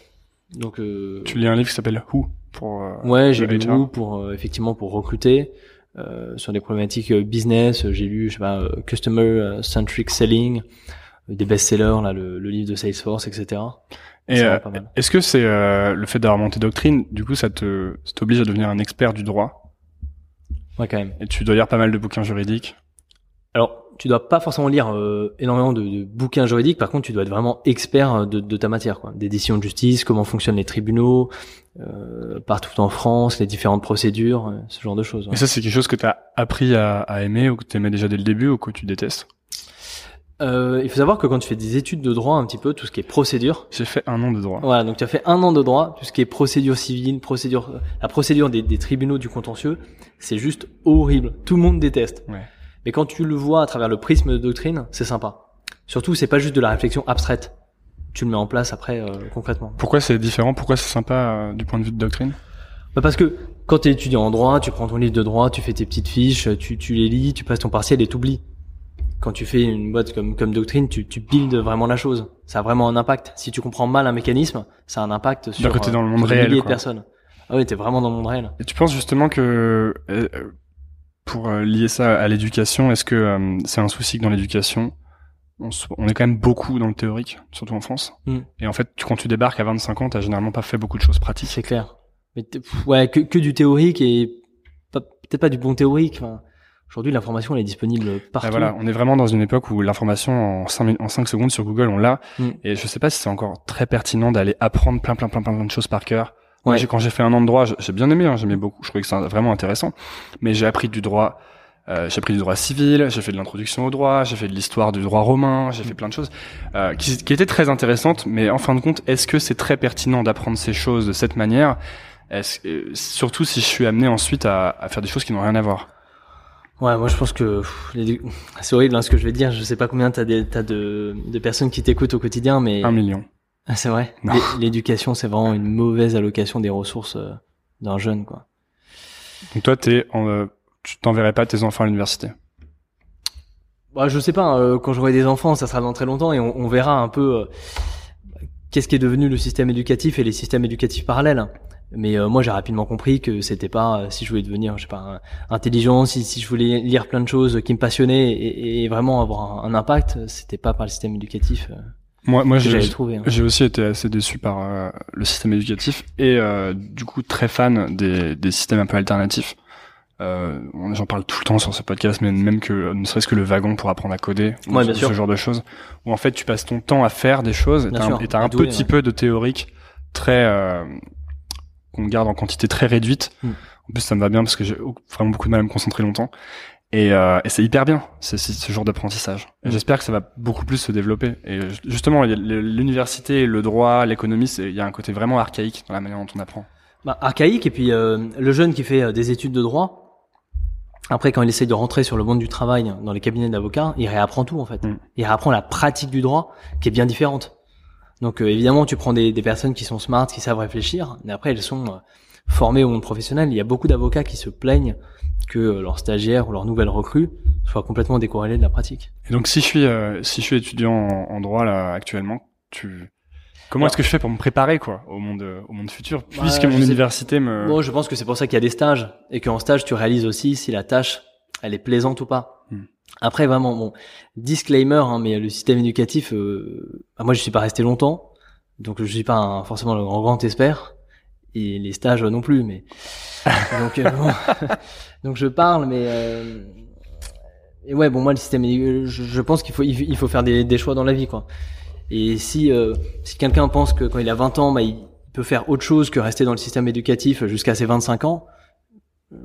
Donc euh, Tu lis un livre qui s'appelle Who pour euh, ouais, j'ai lu. Woo pour euh, effectivement pour recruter euh, sur des problématiques euh, business. J'ai lu je sais pas euh, customer euh, centric selling, euh, des best-sellers là, le, le livre de Salesforce, etc. Et euh, est-ce que c'est euh, le fait d'avoir monté doctrine, du coup, ça te ça t'oblige à devenir un expert du droit? Ouais, quand même. et tu dois lire pas mal de bouquins juridiques? Alors, tu dois pas forcément lire euh, énormément de, de bouquins juridiques. Par contre, tu dois être vraiment expert euh, de, de ta matière, quoi. Des décisions de justice, comment fonctionnent les tribunaux, euh, partout en France, les différentes procédures, euh, ce genre de choses. ouais. Et ça, c'est quelque chose que tu as appris à, à aimer ou que tu aimais déjà dès le début ou que tu détestes? Euh, il faut savoir que quand tu fais des études de droit, un petit peu tout ce qui est procédure. J'ai fait un an de droit. Voilà, donc tu as fait un an de droit, tout ce qui est procédure civile, procédure, la procédure des, des tribunaux du contentieux, c'est juste horrible. Tout le monde déteste. Ouais. Mais quand tu le vois à travers le prisme de doctrine, c'est sympa. Surtout, c'est pas juste de la réflexion abstraite. Tu le mets en place après euh, concrètement. Pourquoi c'est différent? Pourquoi c'est sympa euh, du point de vue de doctrine? Bah parce que quand tu es étudiant en droit, tu prends ton livre de droit, tu fais tes petites fiches, tu, tu les lis, tu passes ton partiel et t'oublies. Quand tu fais une boîte comme, comme doctrine, tu, tu builds vraiment la chose. Ça a vraiment un impact. Si tu comprends mal un mécanisme, ça a un impact sur, côté dans le monde sur des réel, milliers quoi. de personnes. Ah oui, t'es vraiment dans le monde réel. Et tu penses justement que euh, euh, pour euh, lier ça à l'éducation, est-ce que euh, c'est un souci que dans l'éducation, on, se- on est quand même beaucoup dans le théorique, surtout en France. Mm. Et en fait, tu- quand tu débarques à 25 ans, t'as généralement pas fait beaucoup de choses pratiques. C'est clair. Mais ouais, que, que du théorique et peut-être pas du bon théorique. Enfin, Aujourd'hui, l'information elle est disponible partout. Ah, voilà, on est vraiment dans une époque où l'information en 5, min- en 5 secondes sur Google, on l'a. Mm. Et je sais pas si c'est encore très pertinent d'aller apprendre plein, plein, plein, plein, de choses par cœur. Ouais. quand j'ai fait un an de droit, j'ai- j'ai bien aimé, hein, j'aimais beaucoup. Je trouvais que c'était vraiment intéressant. Mais j'ai appris du droit, euh, j'ai appris du droit civil, j'ai fait de l'introduction au droit, j'ai fait de l'histoire du droit romain, j'ai fait plein de choses euh, qui, qui étaient très intéressantes. Mais en fin de compte, est-ce que c'est très pertinent d'apprendre ces choses de cette manière? Est-ce, euh, Surtout si je suis amené ensuite à, à faire des choses qui n'ont rien à voir? Ouais, moi je pense que pff, c'est horrible hein, ce que je vais dire. Je sais pas combien t'as des t'as de de personnes qui t'écoutent au quotidien, mais Un million. Ah, c'est vrai? Non. L'éducation, c'est vraiment une mauvaise allocation des ressources euh, d'un jeune, quoi. Donc toi, t'es, en, euh, tu t'enverrais pas tes enfants à l'université? Bah, je sais pas. euh, quand j'aurai des enfants, ça sera dans très longtemps et on, on verra un peu euh, qu'est-ce qui est devenu le système éducatif et les systèmes éducatifs parallèles. Mais euh, moi, j'ai rapidement compris que c'était pas euh, si je voulais devenir, je sais pas, intelligent, si, si je voulais lire plein de choses qui me passionnaient et, et vraiment avoir un, un impact, c'était pas par le système éducatif euh, Moi, moi, j'ai, hein. J'ai aussi été assez déçu par euh, le système éducatif et euh, du coup très fan des, des systèmes un peu alternatifs. Euh, J'en parle tout le temps sur ce podcast, mais même que ne serait-ce que le wagon pour apprendre à coder, ou Ouais, ce, sûr. ce genre de choses, où en fait tu passes ton temps à faire des choses et t'as un, et un petit ouais. peu de théorique très euh, qu'on garde en quantité très réduite. Mm. En plus ça me va bien parce que j'ai vraiment beaucoup de mal à me concentrer longtemps. Et, euh, et c'est hyper bien, ce genre d'apprentissage. Et Mm. j'espère que ça va beaucoup plus se développer. Et ju- justement, l'université, le droit, l'économie, il y a un côté vraiment archaïque dans la manière dont on apprend. bah, archaïque et puis euh, le jeune qui fait euh, des études de droit après quand il essaye de rentrer sur le monde du travail dans les cabinets d'avocats il réapprend tout en fait. Mm. il réapprend la pratique du droit qui est bien différente. Donc euh, évidemment tu prends des, des personnes qui sont smart qui savent réfléchir mais après elles sont euh, formées au monde professionnel. Il y a beaucoup d'avocats qui se plaignent que euh, leurs stagiaires ou leurs nouvelles recrues soient complètement décorrélés de la pratique. Et donc, si je suis, euh, si je suis étudiant en, en droit là actuellement, tu, comment est-ce que je fais pour me préparer quoi au monde, euh, au monde futur, Bah, puisque mon sais- université me. Bon, je pense que c'est pour ça qu'il y a des stages et qu'en stage tu réalises aussi si la tâche elle est plaisante ou pas. Hmm. Après vraiment bon disclaimer hein, mais le système éducatif euh, bah, moi je suis pas resté longtemps donc je suis pas un- forcément le grand grand expert et les stages euh, non plus mais donc euh, bon. donc je parle mais euh, et ouais bon moi le système édu- je, je pense qu'il faut il faut faire des, des choix dans la vie quoi. Et si euh, si quelqu'un pense que quand il a 20 ans bah il peut faire autre chose que rester dans le système éducatif jusqu'à ses 25 ans, je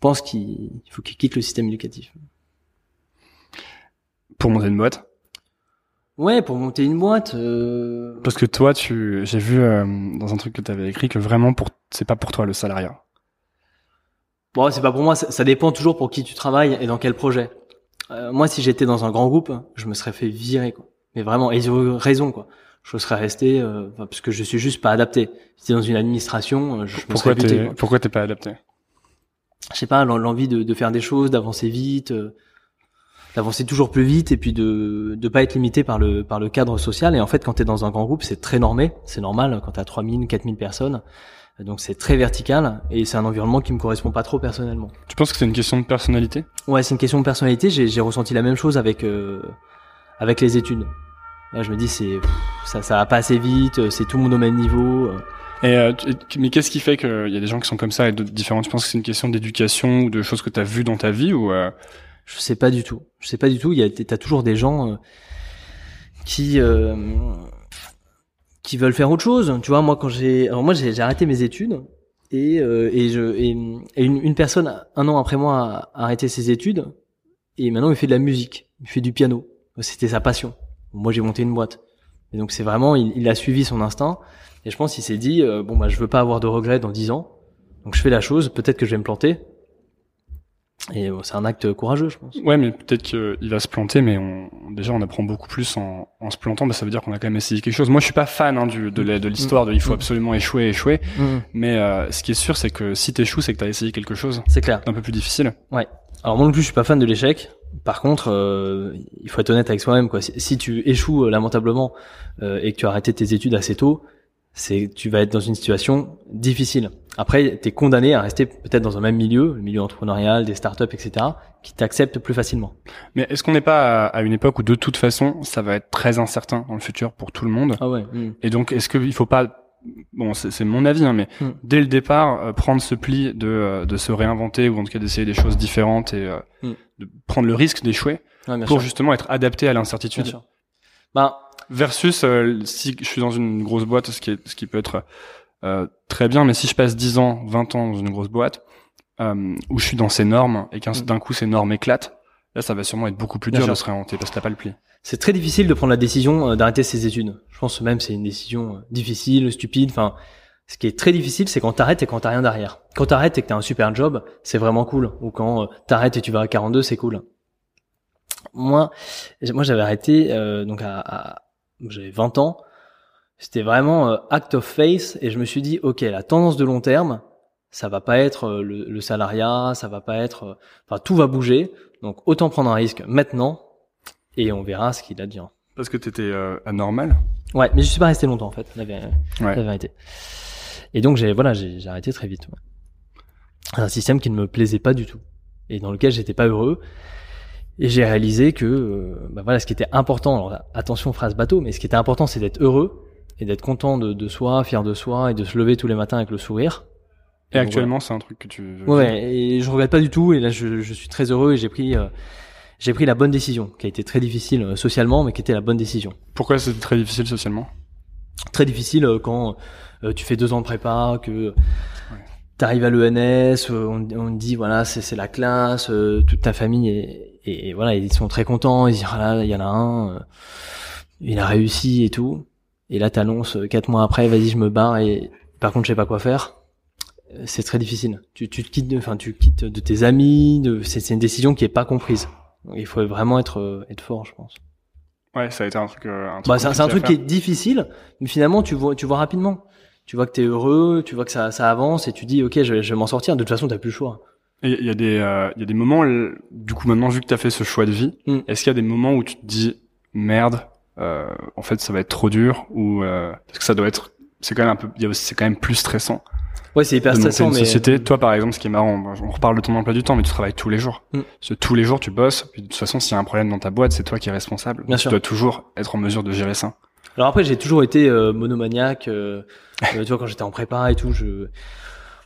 pense qu'il il faut qu'il quitte le système éducatif. Pour monter une boîte? Ouais, pour monter une boîte. Euh... Parce que toi, tu, j'ai vu euh, dans un truc que tu avais écrit que vraiment pour, c'est pas pour toi le salariat. Bon, c'est pas pour moi. Ça, ça dépend toujours pour qui tu travailles et dans quel projet. Euh, moi, si j'étais dans un grand groupe, je me serais fait virer, quoi. Mais vraiment, ils ont raison, quoi. Je serais resté euh, parce que je suis juste pas adapté. Si dans une administration, euh, je, je me Pourquoi serais buté. pourquoi t'es pas adapté? Je sais pas, l'en- l'envie de, de faire des choses, d'avancer vite, euh, d'avancer toujours plus vite et puis de de pas être limité par le par le cadre social. Et en fait, quand t'es dans un grand groupe, c'est très normé, c'est normal quand t'as 3000, 4000 personnes. Donc c'est très vertical et c'est un environnement qui me correspond pas trop personnellement. Tu penses que c'est une question de personnalité? Ouais, c'est une question de personnalité. J'ai, j'ai ressenti la même chose avec euh, avec les études. Là, je me dis c'est ça ça va pas assez vite, euh, c'est tout le monde au même niveau. euh. Et euh, mais qu'est-ce qui fait qu'il y a des gens qui sont comme ça et d'autres différents? Tu penses que c'est une question d'éducation ou de choses que tu as vues dans ta vie ou euh, Je sais pas du tout. Je sais pas du tout. Il y a t'as toujours des gens euh, qui euh, qui veulent faire autre chose. Tu vois, moi quand j'ai alors moi j'ai, j'ai arrêté mes études et et je et, et une, une personne un an après moi a arrêté ses études et maintenant il fait de la musique, il fait du piano. C'était sa passion. Moi j'ai monté une boîte. Et donc c'est vraiment il, il a suivi son instinct et je pense qu'il s'est dit euh, bon bah je veux pas avoir de regrets dans dix ans. Donc je fais la chose, peut-être que je vais me planter. Et euh, c'est un acte courageux, je pense. Ouais, mais peut-être qu'il va se planter, mais on, déjà on apprend beaucoup plus en, en se plantant. Bah, ça veut dire qu'on a quand même essayé quelque chose. Moi, je suis pas fan hein, du, de, l'histoire de il faut Mm. absolument échouer, échouer. Mais euh, ce qui est sûr, c'est que si t'échoues, c'est que t'as essayé quelque chose C'est clair. d'un peu plus difficile. Alors moi non plus, je suis pas fan de l'échec. Par contre, euh, il faut être honnête avec soi-même. Quoi. Si, si tu échoues euh, lamentablement euh, et que tu as arrêté tes études assez tôt, c'est tu vas être dans une situation difficile. Après, tu es condamné à rester peut-être dans un même milieu, le milieu entrepreneurial, des startups, etc., qui t'acceptent plus facilement. Mais est-ce qu'on n'est pas à, une époque où de toute façon, ça va être très incertain dans le futur pour tout le monde? Ah ouais. hmm. Et donc, est-ce qu'il faut pas bon, c'est mon avis, hein, mais Hmm. dès le départ, euh, prendre ce pli de, euh, de se réinventer ou en tout cas d'essayer des choses différentes et euh, Hmm. De prendre le risque d'échouer Ouais, pour sûr. justement être adapté à l'incertitude. Ben, Versus euh, si je suis dans une grosse boîte, ce qui, est, ce qui peut être euh, très bien, mais si je passe 10 ans, 20 ans dans une grosse boîte, euh, où je suis dans ces normes et qu'un Mm. d'un coup ces normes éclatent, là ça va sûrement être beaucoup plus Bien dur sûr. de se réinventer parce que t'as pas le pli. c'est très difficile de prendre la décision euh, d'arrêter ses études. Je pense même c'est une décision euh, difficile, stupide. Enfin, ce qui est très difficile, c'est quand t'arrêtes et quand t'as rien derrière. Quand t'arrêtes et que t'as un super job, c'est vraiment cool. Ou quand euh, t'arrêtes et tu vas à 42, c'est cool. Moi, moi j'avais arrêté euh, donc à, à- j'avais 20 ans. C'était vraiment euh, act of faith et je me suis dit ok la tendance de long terme, ça va pas être euh, le, le salariat, ça va pas être, enfin tout va bouger. Donc autant prendre un risque maintenant et on verra ce qu'il advient. Parce que t'étais euh, anormal? Ouais, mais je suis pas resté longtemps en fait, la, Ouais. la vérité. Et donc j'ai voilà, j'ai arrêté très vite. ouais. Un système qui ne me plaisait pas du tout et dans lequel j'étais pas heureux. Et j'ai réalisé que euh, bah voilà, ce qui était important. Alors attention phrase bateau, mais ce qui était important, c'est d'être heureux et d'être content de, de soi, fier de soi et de se lever tous les matins avec le sourire. Et actuellement, c'est un truc que tu. Ouais, et je regrette pas du tout. Et là, je, je suis très heureux et j'ai pris euh, j'ai pris la bonne décision, qui a été très difficile euh, socialement, mais qui était la bonne décision. Pourquoi c'est très difficile socialement? Très difficile euh, quand euh, tu fais deux ans de prépa, que tu arrives à l'ENS, euh, on, on te dit voilà c'est c'est la classe, euh, toute ta famille et, et, et voilà ils sont très contents, ils disent ah là il y en a un, euh, il a réussi et tout, et là t'annonces euh, quatre mois après vas-y je me barre et par contre je sais pas quoi faire. Euh, C'est très difficile. Tu, tu te quittes, de- enfin tu quittes de tes amis. De, c'est, c'est une décision qui est pas comprise. Donc, il faut vraiment être euh, être fort, je pense. Ouais, ça a été un truc. euh, un truc Bah, c'est un- c'est un truc qui est difficile, mais finalement, tu vois, tu vois rapidement. Tu vois que t'es heureux, tu vois que ça, ça avance, et tu dis, ok, je vais, je vais m'en sortir. De toute façon, t'as plus le choix. il y a des, euh, y a des moments. Du coup, maintenant, vu que t'as fait ce choix de vie, Mm. est-ce qu'il y a des moments où tu te dis merde, euh, en fait, ça va être trop dur ou euh, parce que ça doit être, c'est quand même un peu, c'est quand même plus stressant Ouais, c'est hyper de stressant, une mais société. Toi, par exemple, ce qui est marrant, on reparle de ton emploi du temps, mais tu travailles tous les jours. Mm. Parce que tous les jours, tu bosses. Puis de toute façon, s'il y a un problème dans ta boîte, c'est toi qui es responsable. Bien tu sûr. dois toujours être en mesure de gérer ça. Alors après, j'ai toujours été euh, monomaniaque. euh, euh, tu vois, quand j'étais en prépa et tout, je,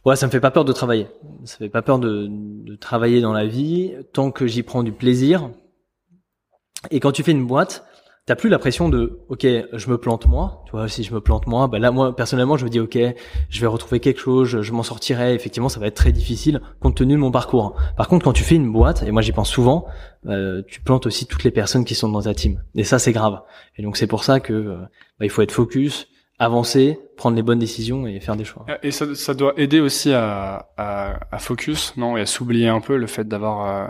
ouais, ça me fait pas peur de travailler. Ça fait pas peur de, de travailler dans la vie tant que j'y prends du plaisir. Et quand tu fais une boîte, t'as plus la pression de, ok, je me plante moi. Tu vois, si je me plante moi, bah là, moi, personnellement, je me dis, ok, je vais retrouver quelque chose, je, m'en sortirai. Effectivement, ça va être très difficile compte tenu de mon parcours. Par contre, quand tu fais une boîte, et moi j'y pense souvent, euh, tu plantes aussi toutes les personnes qui sont dans ta team. Et ça, c'est grave. Et donc, c'est pour ça que euh, bah, il faut être focus, avancer, prendre les bonnes décisions et faire des choix. Et ça, ça doit aider aussi à, à, focus, non, et à s'oublier un peu le fait d'avoir euh,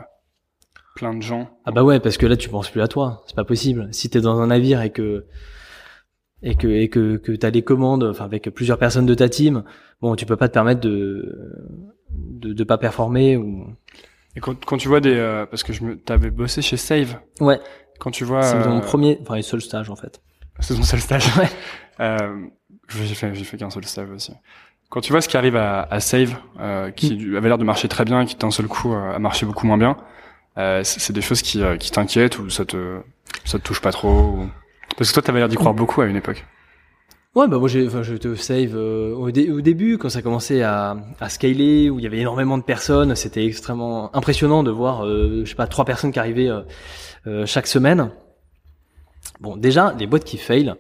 plein de gens. Ah bah ouais, parce que là tu penses plus à toi, c'est pas possible. Si t'es dans un navire et que et que et que que t'as des commandes, enfin avec plusieurs personnes de ta team, bon, tu peux pas te permettre de de, de pas performer ou. Et quand, quand tu vois des, euh, parce que je me, t'avais bossé chez Save. Ouais, Quand tu vois, c'est euh, mon premier, enfin le seul stage en fait. c'est ton seul stage. Ouais. Euh, j'ai fait, j'ai fait qu'un seul stage aussi. Quand tu vois ce qui arrive à, à Save, euh, qui Mm. avait l'air de marcher très bien qui d'un seul coup euh, a marché beaucoup moins bien, euh, c'est des choses qui, euh, qui t'inquiètent ou ça te, ça te touche pas trop. ou- Parce que toi, t'avais l'air d'y croire beaucoup à une époque. Ouais, bah moi j'ai, enfin j'étais au save euh, au, dé- au début quand ça commençait à, à scaler où il y avait énormément de personnes, c'était extrêmement impressionnant de voir, euh, je sais pas, trois personnes qui arrivaient euh, euh, chaque semaine. Bon, déjà les boîtes qui fail,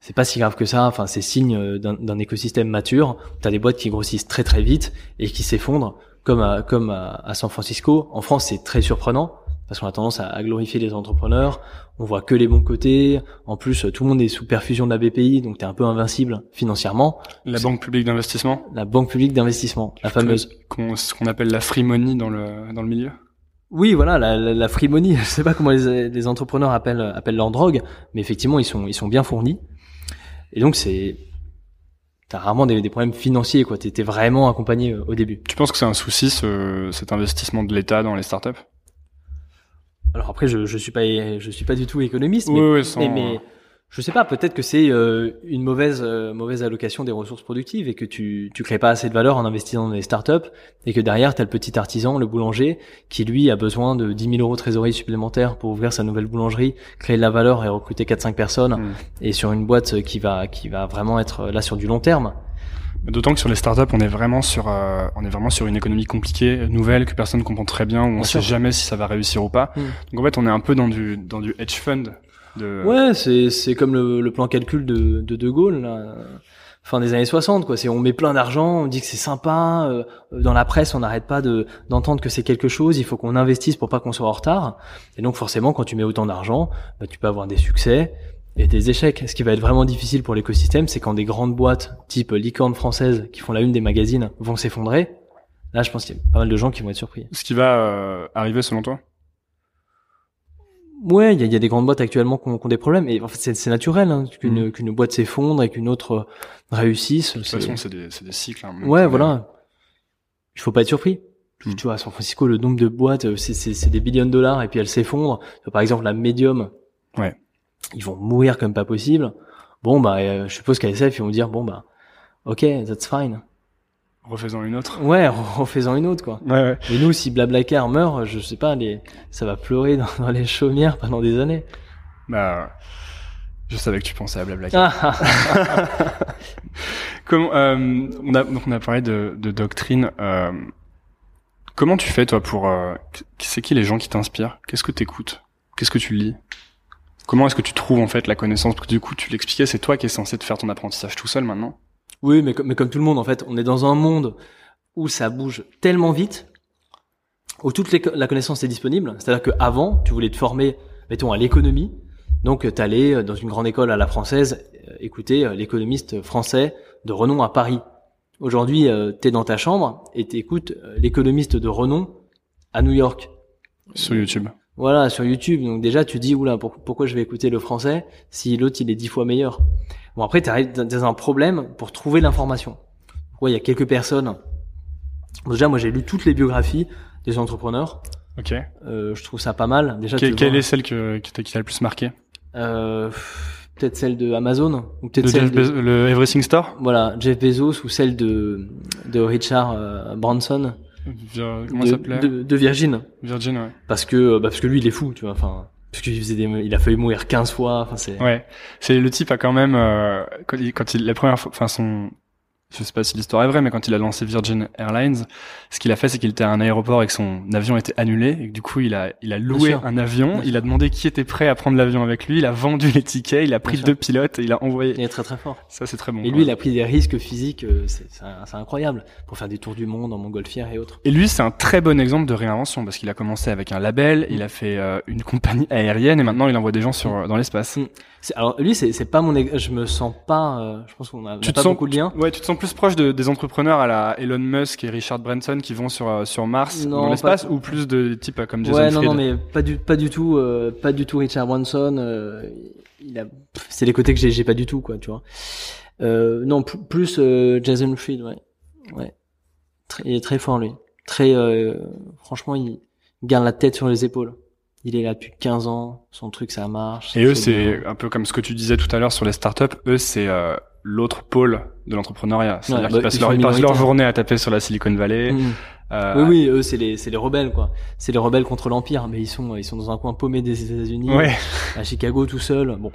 c'est pas si grave que ça. Enfin, c'est signe d'un, d'un écosystème mature. T'as des boîtes qui grossissent très très vite et qui s'effondrent, comme à, comme à, à San Francisco. En France, c'est très surprenant parce qu'on a tendance à, à glorifier les entrepreneurs. On voit que les bons côtés. En plus, tout le monde est sous perfusion de la BPI, donc t'es un peu invincible financièrement. La banque publique d'investissement, La banque publique d'investissement, la fameuse. qu'on, ce qu'on appelle la free money dans le, dans le milieu? Oui, voilà, la, la, la free money. Je sais pas comment les, les entrepreneurs appellent, appellent leur drogue, mais effectivement, ils sont, ils sont bien fournis. Et donc, c'est, t'as rarement des, des problèmes financiers, quoi. T'étais vraiment accompagné euh, au début. Tu penses que c'est un souci, ce, cet investissement de l'État dans les startups? Alors après, je, je suis pas, je suis pas du tout économiste, mais, Oui, oui, sans- mais, mais je sais pas, peut-être que c'est euh, une mauvaise euh, mauvaise allocation des ressources productives et que tu tu crées pas assez de valeur en investissant dans les startups et que derrière tu as le petit artisan, le boulanger qui lui a besoin de 10 000 euros de trésorerie supplémentaire pour ouvrir sa nouvelle boulangerie, créer de la valeur et recruter 4-5 personnes Mm. et sur une boîte qui va qui va vraiment être là sur du long terme. D'autant que sur les startups, on est vraiment sur, euh, on est vraiment sur une économie compliquée, nouvelle, que personne comprend très bien, où on Bien sait jamais si ça va réussir ou pas. Mm. Donc en fait, on est un peu dans du, dans du hedge fund. De... Ouais, c'est c'est comme le, le plan calcul de de De Gaulle là, fin des années 60 quoi. C'est on met plein d'argent, on dit que c'est sympa. euh, dans la presse, on n'arrête pas de d'entendre que c'est quelque chose. Il faut qu'on investisse pour pas qu'on soit en retard. Et donc forcément, quand tu mets autant d'argent, bah, tu peux avoir des succès et des échecs. Ce qui va être vraiment difficile pour l'écosystème, c'est quand des grandes boîtes type licorne française qui font la une des magazines vont s'effondrer. Là, je pense qu'il y a pas mal de gens qui vont être surpris. Ce qui va euh, arriver selon toi? Ouais, il y a, y a des grandes boîtes actuellement qui ont, qui ont des problèmes, et en fait c'est naturel hein, qu'une Mhm. qu'une boîte s'effondre et qu'une autre euh, réussisse. De toute façon, c'est des, des cycles. hein. Ouais, voilà. Il faut pas être surpris. Tu- Mhm. Tu vois, à San Francisco, le nombre de boîtes, euh, c'est des billions de dollars, et puis elles s'effondrent. Par exemple, la Medium. Ouais. Ils vont mourir comme pas possible. Bon, bah, euh, je suppose qu'à SF, ils vont dire, bon, bah, ok, that's fine. Refaisons une autre. Ouais, refais-en une autre, quoi. Ouais, ouais. Et nous, si Blablacar meurt, je sais pas, les, ça va pleurer dans, dans les chaumières pendant des années. Bah, je savais que tu pensais à Blablacar. Ah, ah, Comment, euh, on a, donc on a parlé de, de doctrine. Euh, comment tu fais toi pour, euh, c'est qui les gens qui t'inspirent? Qu'est-ce que t'écoutes? Qu'est-ce que tu lis? Comment est-ce que tu trouves en fait la connaissance? Parce que du coup, tu l'expliquais, c'est toi qui es censé te faire ton apprentissage tout seul maintenant. Oui, mais, comme- mais comme tout le monde, en fait, on est dans un monde où ça bouge tellement vite, où toute la connaissance est disponible. C'est-à-dire qu'avant, tu voulais te former, mettons, à l'économie. Donc, tu allais dans une grande école à la française euh, écouter euh, l'économiste français de renom à Paris. Aujourd'hui, tu es dans ta chambre et tu écoutes l'économiste de renom à New York. Sur YouTube. Voilà, sur YouTube. Donc déjà, tu dis, oula, pour- pourquoi je vais écouter le français si l'autre, il est dix fois meilleur? Bon, après, tu arrives dans un problème pour trouver l'information. Ouais, il y a quelques personnes. Bon, déjà, moi, j'ai lu toutes les biographies des entrepreneurs. Ok. Euh, je trouve ça pas mal. Déjà, Que- quelle vois, est celle que, qui t'a qui t'a le plus marqué? Euh, peut-être celle de Amazon ou peut-être De celle Jeff de, le Everything Store? Voilà, Jeff Bezos ou celle de, de Richard euh, Branson Comment de, s'appelait? de, de Virgin. Virgin, ouais. Parce que, bah, parce que lui, il est fou, tu vois. Enfin, parce qu'il faisait des, il a failli mourir 15 fois. Enfin, c'est, Ouais, c'est le type a quand même euh, quand, il, quand il la première fois, enfin son, je sais pas si l'histoire est vraie, mais quand il a lancé Virgin Airlines, ce qu'il a fait, c'est qu'il était à un aéroport et que son avion était annulé et que du coup il a il a loué un avion, il a demandé qui était prêt à prendre l'avion avec lui, il a vendu les tickets, il a pris deux pilotes et il a envoyé. il est très très fort. Ça c'est très bon. Et quoi. lui, il a pris des risques physiques, euh, c'est, incroyable, pour faire des tours du monde en montgolfière et autres. Et lui, c'est un très bon exemple de réinvention parce qu'il a commencé avec un label, il a fait euh, une compagnie aérienne et maintenant il envoie des gens sur dans l'espace. Alors lui, c'est, c'est pas mon, je me sens pas, euh, je pense qu'on a, te pas sens- beaucoup de liens. Ouais, tu te sens plus proche de, des entrepreneurs à la Elon Musk et Richard Branson qui vont sur euh, sur Mars Non, dans l'espace ou plus de types comme Jason Ouais, non, Fried non, mais pas du, pas du tout, euh, pas du tout Richard Branson. euh, il a, c'est les côtés que j'ai, j'ai pas du tout, quoi, tu vois. Euh, non, pl- plus euh, Jason Fried, ouais, ouais. Très- il est très fort lui. Très, euh, franchement, il garde la tête sur les épaules. Il est là depuis 15 ans, son truc ça marche. Et eux, c'est un peu comme ce que tu disais tout à l'heure sur les startups. Eux, c'est euh, l'autre pôle de l'entrepreneuriat. C'est-à-dire Ouais, qu'ils bah, passent ils leur, ils passent leur journée à taper sur la Silicon Valley. Mhm. Euh, Oui, oui, eux c'est les, c'est les rebelles quoi. C'est les rebelles contre l'empire, mais ils sont, ils sont dans un coin paumé des États-Unis. Ouais. à Chicago tout seul. Bon,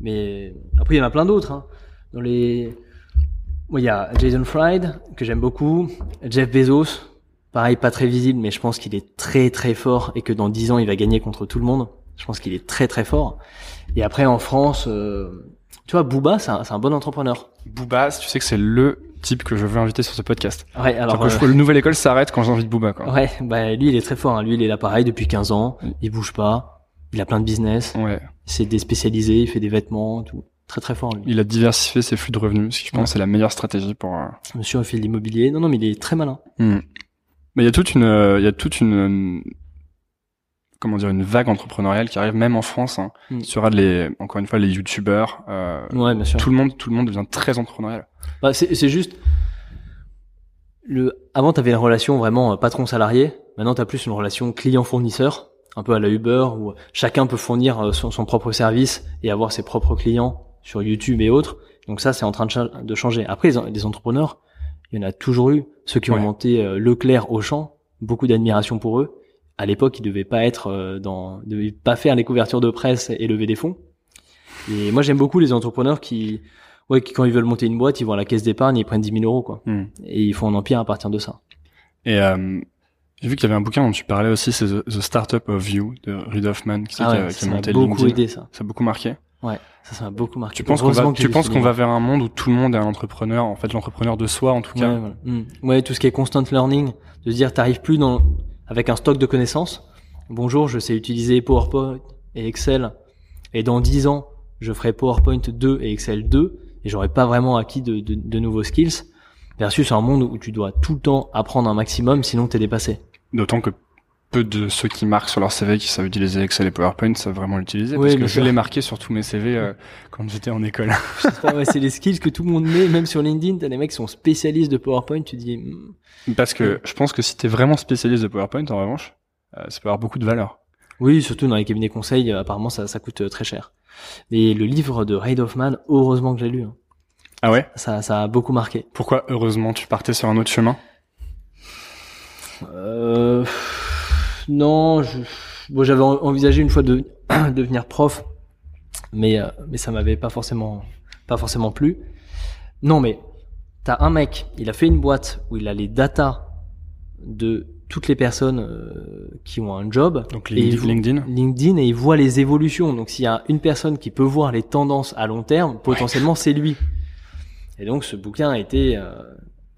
mais après il y en a plein d'autres. Hein. Dans les, il y a Jason Fried que j'aime beaucoup, Jeff Bezos, pareil pas très visible, mais je pense qu'il est très très fort et que dans 10 ans il va gagner contre tout le monde. Je pense qu'il est très très fort. Et après en France, euh, tu vois, Booba, c'est un, c'est un bon entrepreneur. Booba, tu sais que c'est le type que je veux inviter sur ce podcast. Ouais, alors que euh, le nouvelle école s'arrête quand de Booba, quoi. ouais, bah lui il est très fort. Hein. Lui il est là pareil depuis 15 ans, il bouge pas, il a plein de business, Ouais. il s'est déspécialisé, il fait des vêtements, tout. Très très fort lui. Il a diversifié ses flux de revenus, ce qui je pense Ouais. c'est la meilleure stratégie pour. euh, Monsieur a fait de l'immobilier. Non non mais il est très malin. Hmm. Mais il y a toute une, euh, il y a toute une, euh, comment dire, une vague entrepreneuriale qui arrive même en France. Hein, Hmm. sur les, encore une fois, les youtubeurs. Euh, Ouais, bien sûr. tout le monde, tout le monde devient très entrepreneurial. Bah, c'est c'est juste le avant t'avais une relation vraiment euh, patron salarié. Maintenant t'as plus une relation client fournisseur un peu à la Uber où chacun peut fournir son, son propre service et avoir ses propres clients sur YouTube et autres. Donc ça, c'est en train de, cha- de changer. Après, les entrepreneurs, il y en a toujours eu. Ceux qui ont monté euh, Leclerc au champ, beaucoup d'admiration pour eux. À l'époque, ils devaient pas être euh, dans, ils devaient pas faire les couvertures de presse et lever des fonds. Et moi, j'aime beaucoup les entrepreneurs qui, ouais, qui quand ils veulent monter une boîte, ils vont à la caisse d'épargne, ils prennent 10 000 euros, quoi. Hmm. Et ils font un empire à partir de ça. Et euh, j'ai vu qu'il y avait un bouquin dont tu parlais aussi, c'est The, The Startup of You de Reid Hoffman, qui, Ah qui a, ouais, qui a beaucoup LinkedIn. aidé, ça. Ça a beaucoup marqué. Ouais, ça, ça m'a beaucoup marqué. Tu penses qu'on va, tu penses qu'on va vers un monde où tout le monde est un entrepreneur, en fait l'entrepreneur de soi en tout cas? Ouais, voilà. Mm. Ouais, tout ce qui est constant learning, de se dire t'arrives plus dans avec un stock de connaissances. Bonjour, je sais utiliser PowerPoint et Excel, et dans 10 ans, je ferai PowerPoint 2 et Excel 2, et j'aurai pas vraiment acquis de, de, de nouveaux skills. Versus un monde où tu dois tout le temps apprendre un maximum, sinon t'es dépassé. D'autant que peu de ceux qui marquent sur leur CV qui savent utiliser Excel et PowerPoint savent vraiment l'utiliser Oui, parce que je l'ai marqué sur tous mes CV euh, quand j'étais en école. Je sais pas, ouais, c'est les skills que tout le monde met, même sur LinkedIn, t'as des mecs qui sont spécialistes de PowerPoint, tu dis, mm, parce que je pense que si t'es vraiment spécialiste de PowerPoint en revanche, euh, ça peut avoir beaucoup de valeur. Oui, surtout dans les cabinets conseils, euh, apparemment ça, ça coûte euh, très cher. Et le livre de Reid Hoffman, heureusement que j'ai lu. hein. Ah ouais? Ça, ça a beaucoup marqué. Pourquoi heureusement tu partais sur un autre chemin? Euh, non, je, bon, j'avais en- envisagé une fois de devenir prof, mais euh, mais ça m'avait pas forcément pas forcément plu. Non, mais t'as un mec, il a fait une boîte où il a les datas de toutes les personnes euh, qui ont un job. Donc LinkedIn, LinkedIn LinkedIn et il voit les évolutions. Donc s'il y a une personne qui peut voir les tendances à long terme, potentiellement c'est lui. Et donc ce bouquin a été, euh,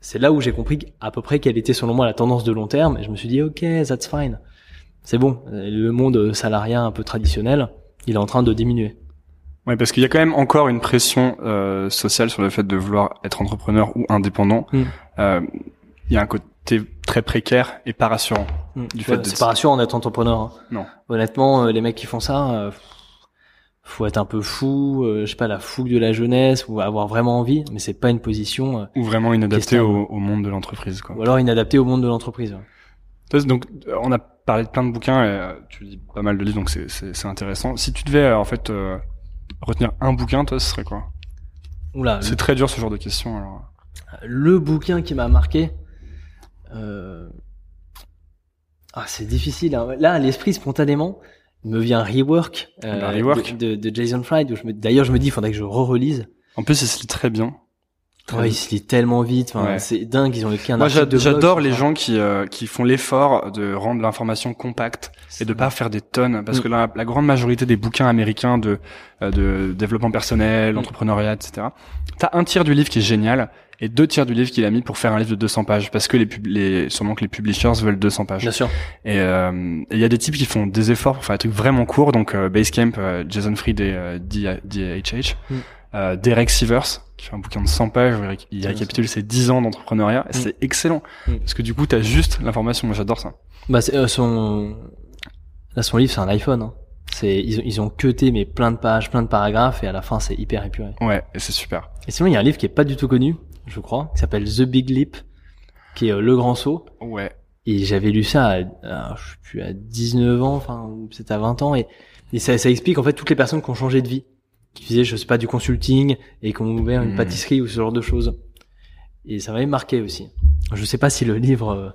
c'est là où j'ai compris à peu près quelle était selon moi la tendance de long terme. Et je me suis dit ok, that's fine, c'est bon. Le monde salariat un peu traditionnel, il est en train de diminuer. Ouais, parce qu'il y a quand même encore une pression euh, sociale sur le fait de vouloir être entrepreneur ou indépendant. Mm. Euh, Il y a un côté très précaire et pas rassurant. Mm. Du Ouais, fait de- c'est pas rassurant d'être entrepreneur. hein. Non. Honnêtement, euh, les mecs qui font ça, euh, faut être un peu fou, euh, je sais pas la fougue de la jeunesse ou avoir vraiment envie, mais c'est pas une position. euh, Ou vraiment inadapté Question. au, au monde de l'entreprise. Quoi. ou alors inadapté au monde de l'entreprise. ouais. Donc, on a parlé de plein de bouquins et euh, tu lis pas mal de livres, donc c'est- intéressant. Si tu devais euh, en fait euh, retenir un bouquin, toi, ce serait quoi? Oula, C'est très dur ce genre de questions. Alors. le bouquin qui m'a marqué. Euh... Ah, c'est difficile. hein. Là, à l'esprit spontanément, il me vient Rework, euh, Rework. De, de, de Jason Fried. Où je me... D'ailleurs, je me dis, il faudrait que je re-relise. En plus, il se lit très bien. Ouais, il se lit tellement vite. Enfin, Ouais. C'est dingue. Ils ont écrit un Moi, j'adore les gens qui euh, qui font l'effort de rendre l'information compacte et de pas faire des tonnes, parce Mm. que la, la grande majorité des bouquins américains de euh, de développement personnel, Mm. entrepreneuriat, etc. T'as un tiers du livre qui est génial et deux tiers du livre qu'il a mis pour faire un livre de 200 pages, parce que les, pub- les sûrement que les publishers veulent 200 pages. Bien sûr. Et euh, il y a des types qui font des efforts pour faire des trucs vraiment courts, donc euh, Basecamp, euh, Jason Fried et euh, DHH, Mm. euh, Derek Sivers, qui fait un bouquin de 100 pages, où il récapitule ses 10 ans d'entrepreneuriat, Mm. c'est excellent, Mm. parce que du coup, t'as juste l'information, moi j'adore ça. Bah, euh, son, là, son livre, c'est un iPhone. Hein. C'est, ils, ont- ils ont cuté mais plein de pages, plein de paragraphes, et à la fin, c'est hyper épuré. Ouais, et c'est super. Et sinon, il y a un livre qui est pas du tout connu, je crois, qui s'appelle The Big Leap, qui est euh, Le Grand Saut. Ouais. Et j'avais lu ça, à, à, je sais plus, à 19 ans, enfin, ou peut-être à 20 ans, et, et ça, ça explique en fait toutes les personnes qui ont changé de vie, qui faisaient, je sais pas, du consulting, et qui ont ouvert une Hmm. pâtisserie ou ce genre de choses. Et ça m'avait marqué aussi. Je sais pas si le livre euh,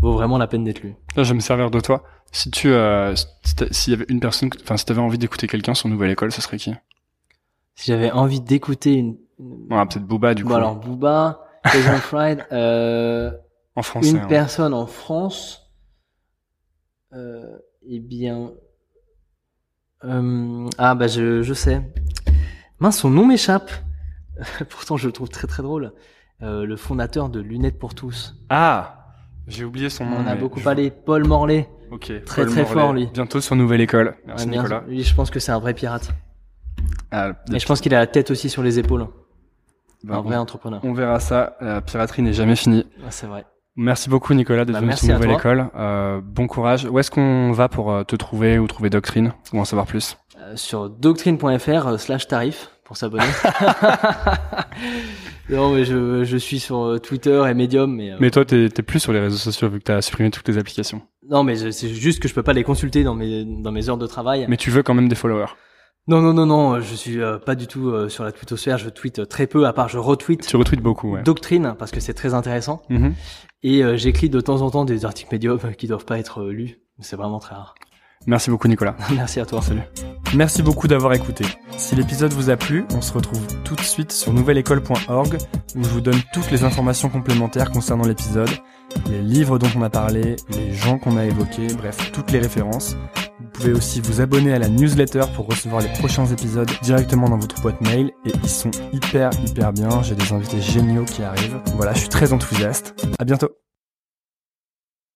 vaut vraiment la peine d'être lu. Là, je vais me servir de toi. Si tu, euh, si s'il y avait une personne, enfin, si t'avais envie d'écouter quelqu'un sur Nouvelle École, ce serait qui? Si j'avais envie d'écouter une, une- Ouais, peut-être Booba, du coup. Bon, alors Booba, Jason Fried, euh, en français. une hein. personne en France, euh, eh bien, euh, ah bah je, je sais. Mince, son nom m'échappe. Pourtant, je le trouve très très drôle. Euh, le fondateur de Lunettes pour tous. Ah J'ai oublié son nom. On a beaucoup parlé. Paul Morlaix. Ok. Très, Paul très fort, lui. Bientôt sur Nouvelle École. Merci Ouais, bien- Nicolas. lui, je pense que c'est un vrai pirate. Ah, Et je pense qu'il a la tête aussi sur les épaules. bah, un vrai entrepreneur. On verra ça. La piraterie n'est jamais finie. Ah, c'est vrai. Merci beaucoup Nicolas d'être Bah, venu sur Nouvelle. École. Euh, bon courage. Où est-ce qu'on va pour euh, te trouver ou trouver Doctrine ou en savoir plus? Sur doctrine.fr euh, slash tarif pour s'abonner. non, mais je, je suis sur euh, Twitter et Medium, mais, euh, Mais toi, t'es plus sur les réseaux sociaux vu que t'as supprimé toutes les applications. Non, mais je- c'est juste que je peux pas les consulter dans mes dans mes heures de travail. Mais tu veux quand même des followers. Non, non, non, non, je suis euh, pas du tout euh, sur la twittosphère. Je tweete euh, très peu, à part je retweet Tu retweets beaucoup, ouais. Doctrine parce que c'est très intéressant. Mhm. Et euh, j'écris de temps en temps des articles médiocres qui doivent pas être euh, lus. C'est vraiment très rare. Merci beaucoup, Nicolas. Merci à toi. Salut. Merci beaucoup d'avoir écouté. Si l'épisode vous a plu, on se retrouve tout de suite sur nouvelleécole.org où je vous donne toutes les informations complémentaires concernant l'épisode, les livres dont on a parlé, les gens qu'on a évoqués, bref, toutes les références. Vous pouvez aussi vous abonner à la newsletter pour recevoir les prochains épisodes directement dans votre boîte mail et ils sont hyper hyper bien. J'ai des invités géniaux qui arrivent. Voilà, je suis très enthousiaste. À bientôt.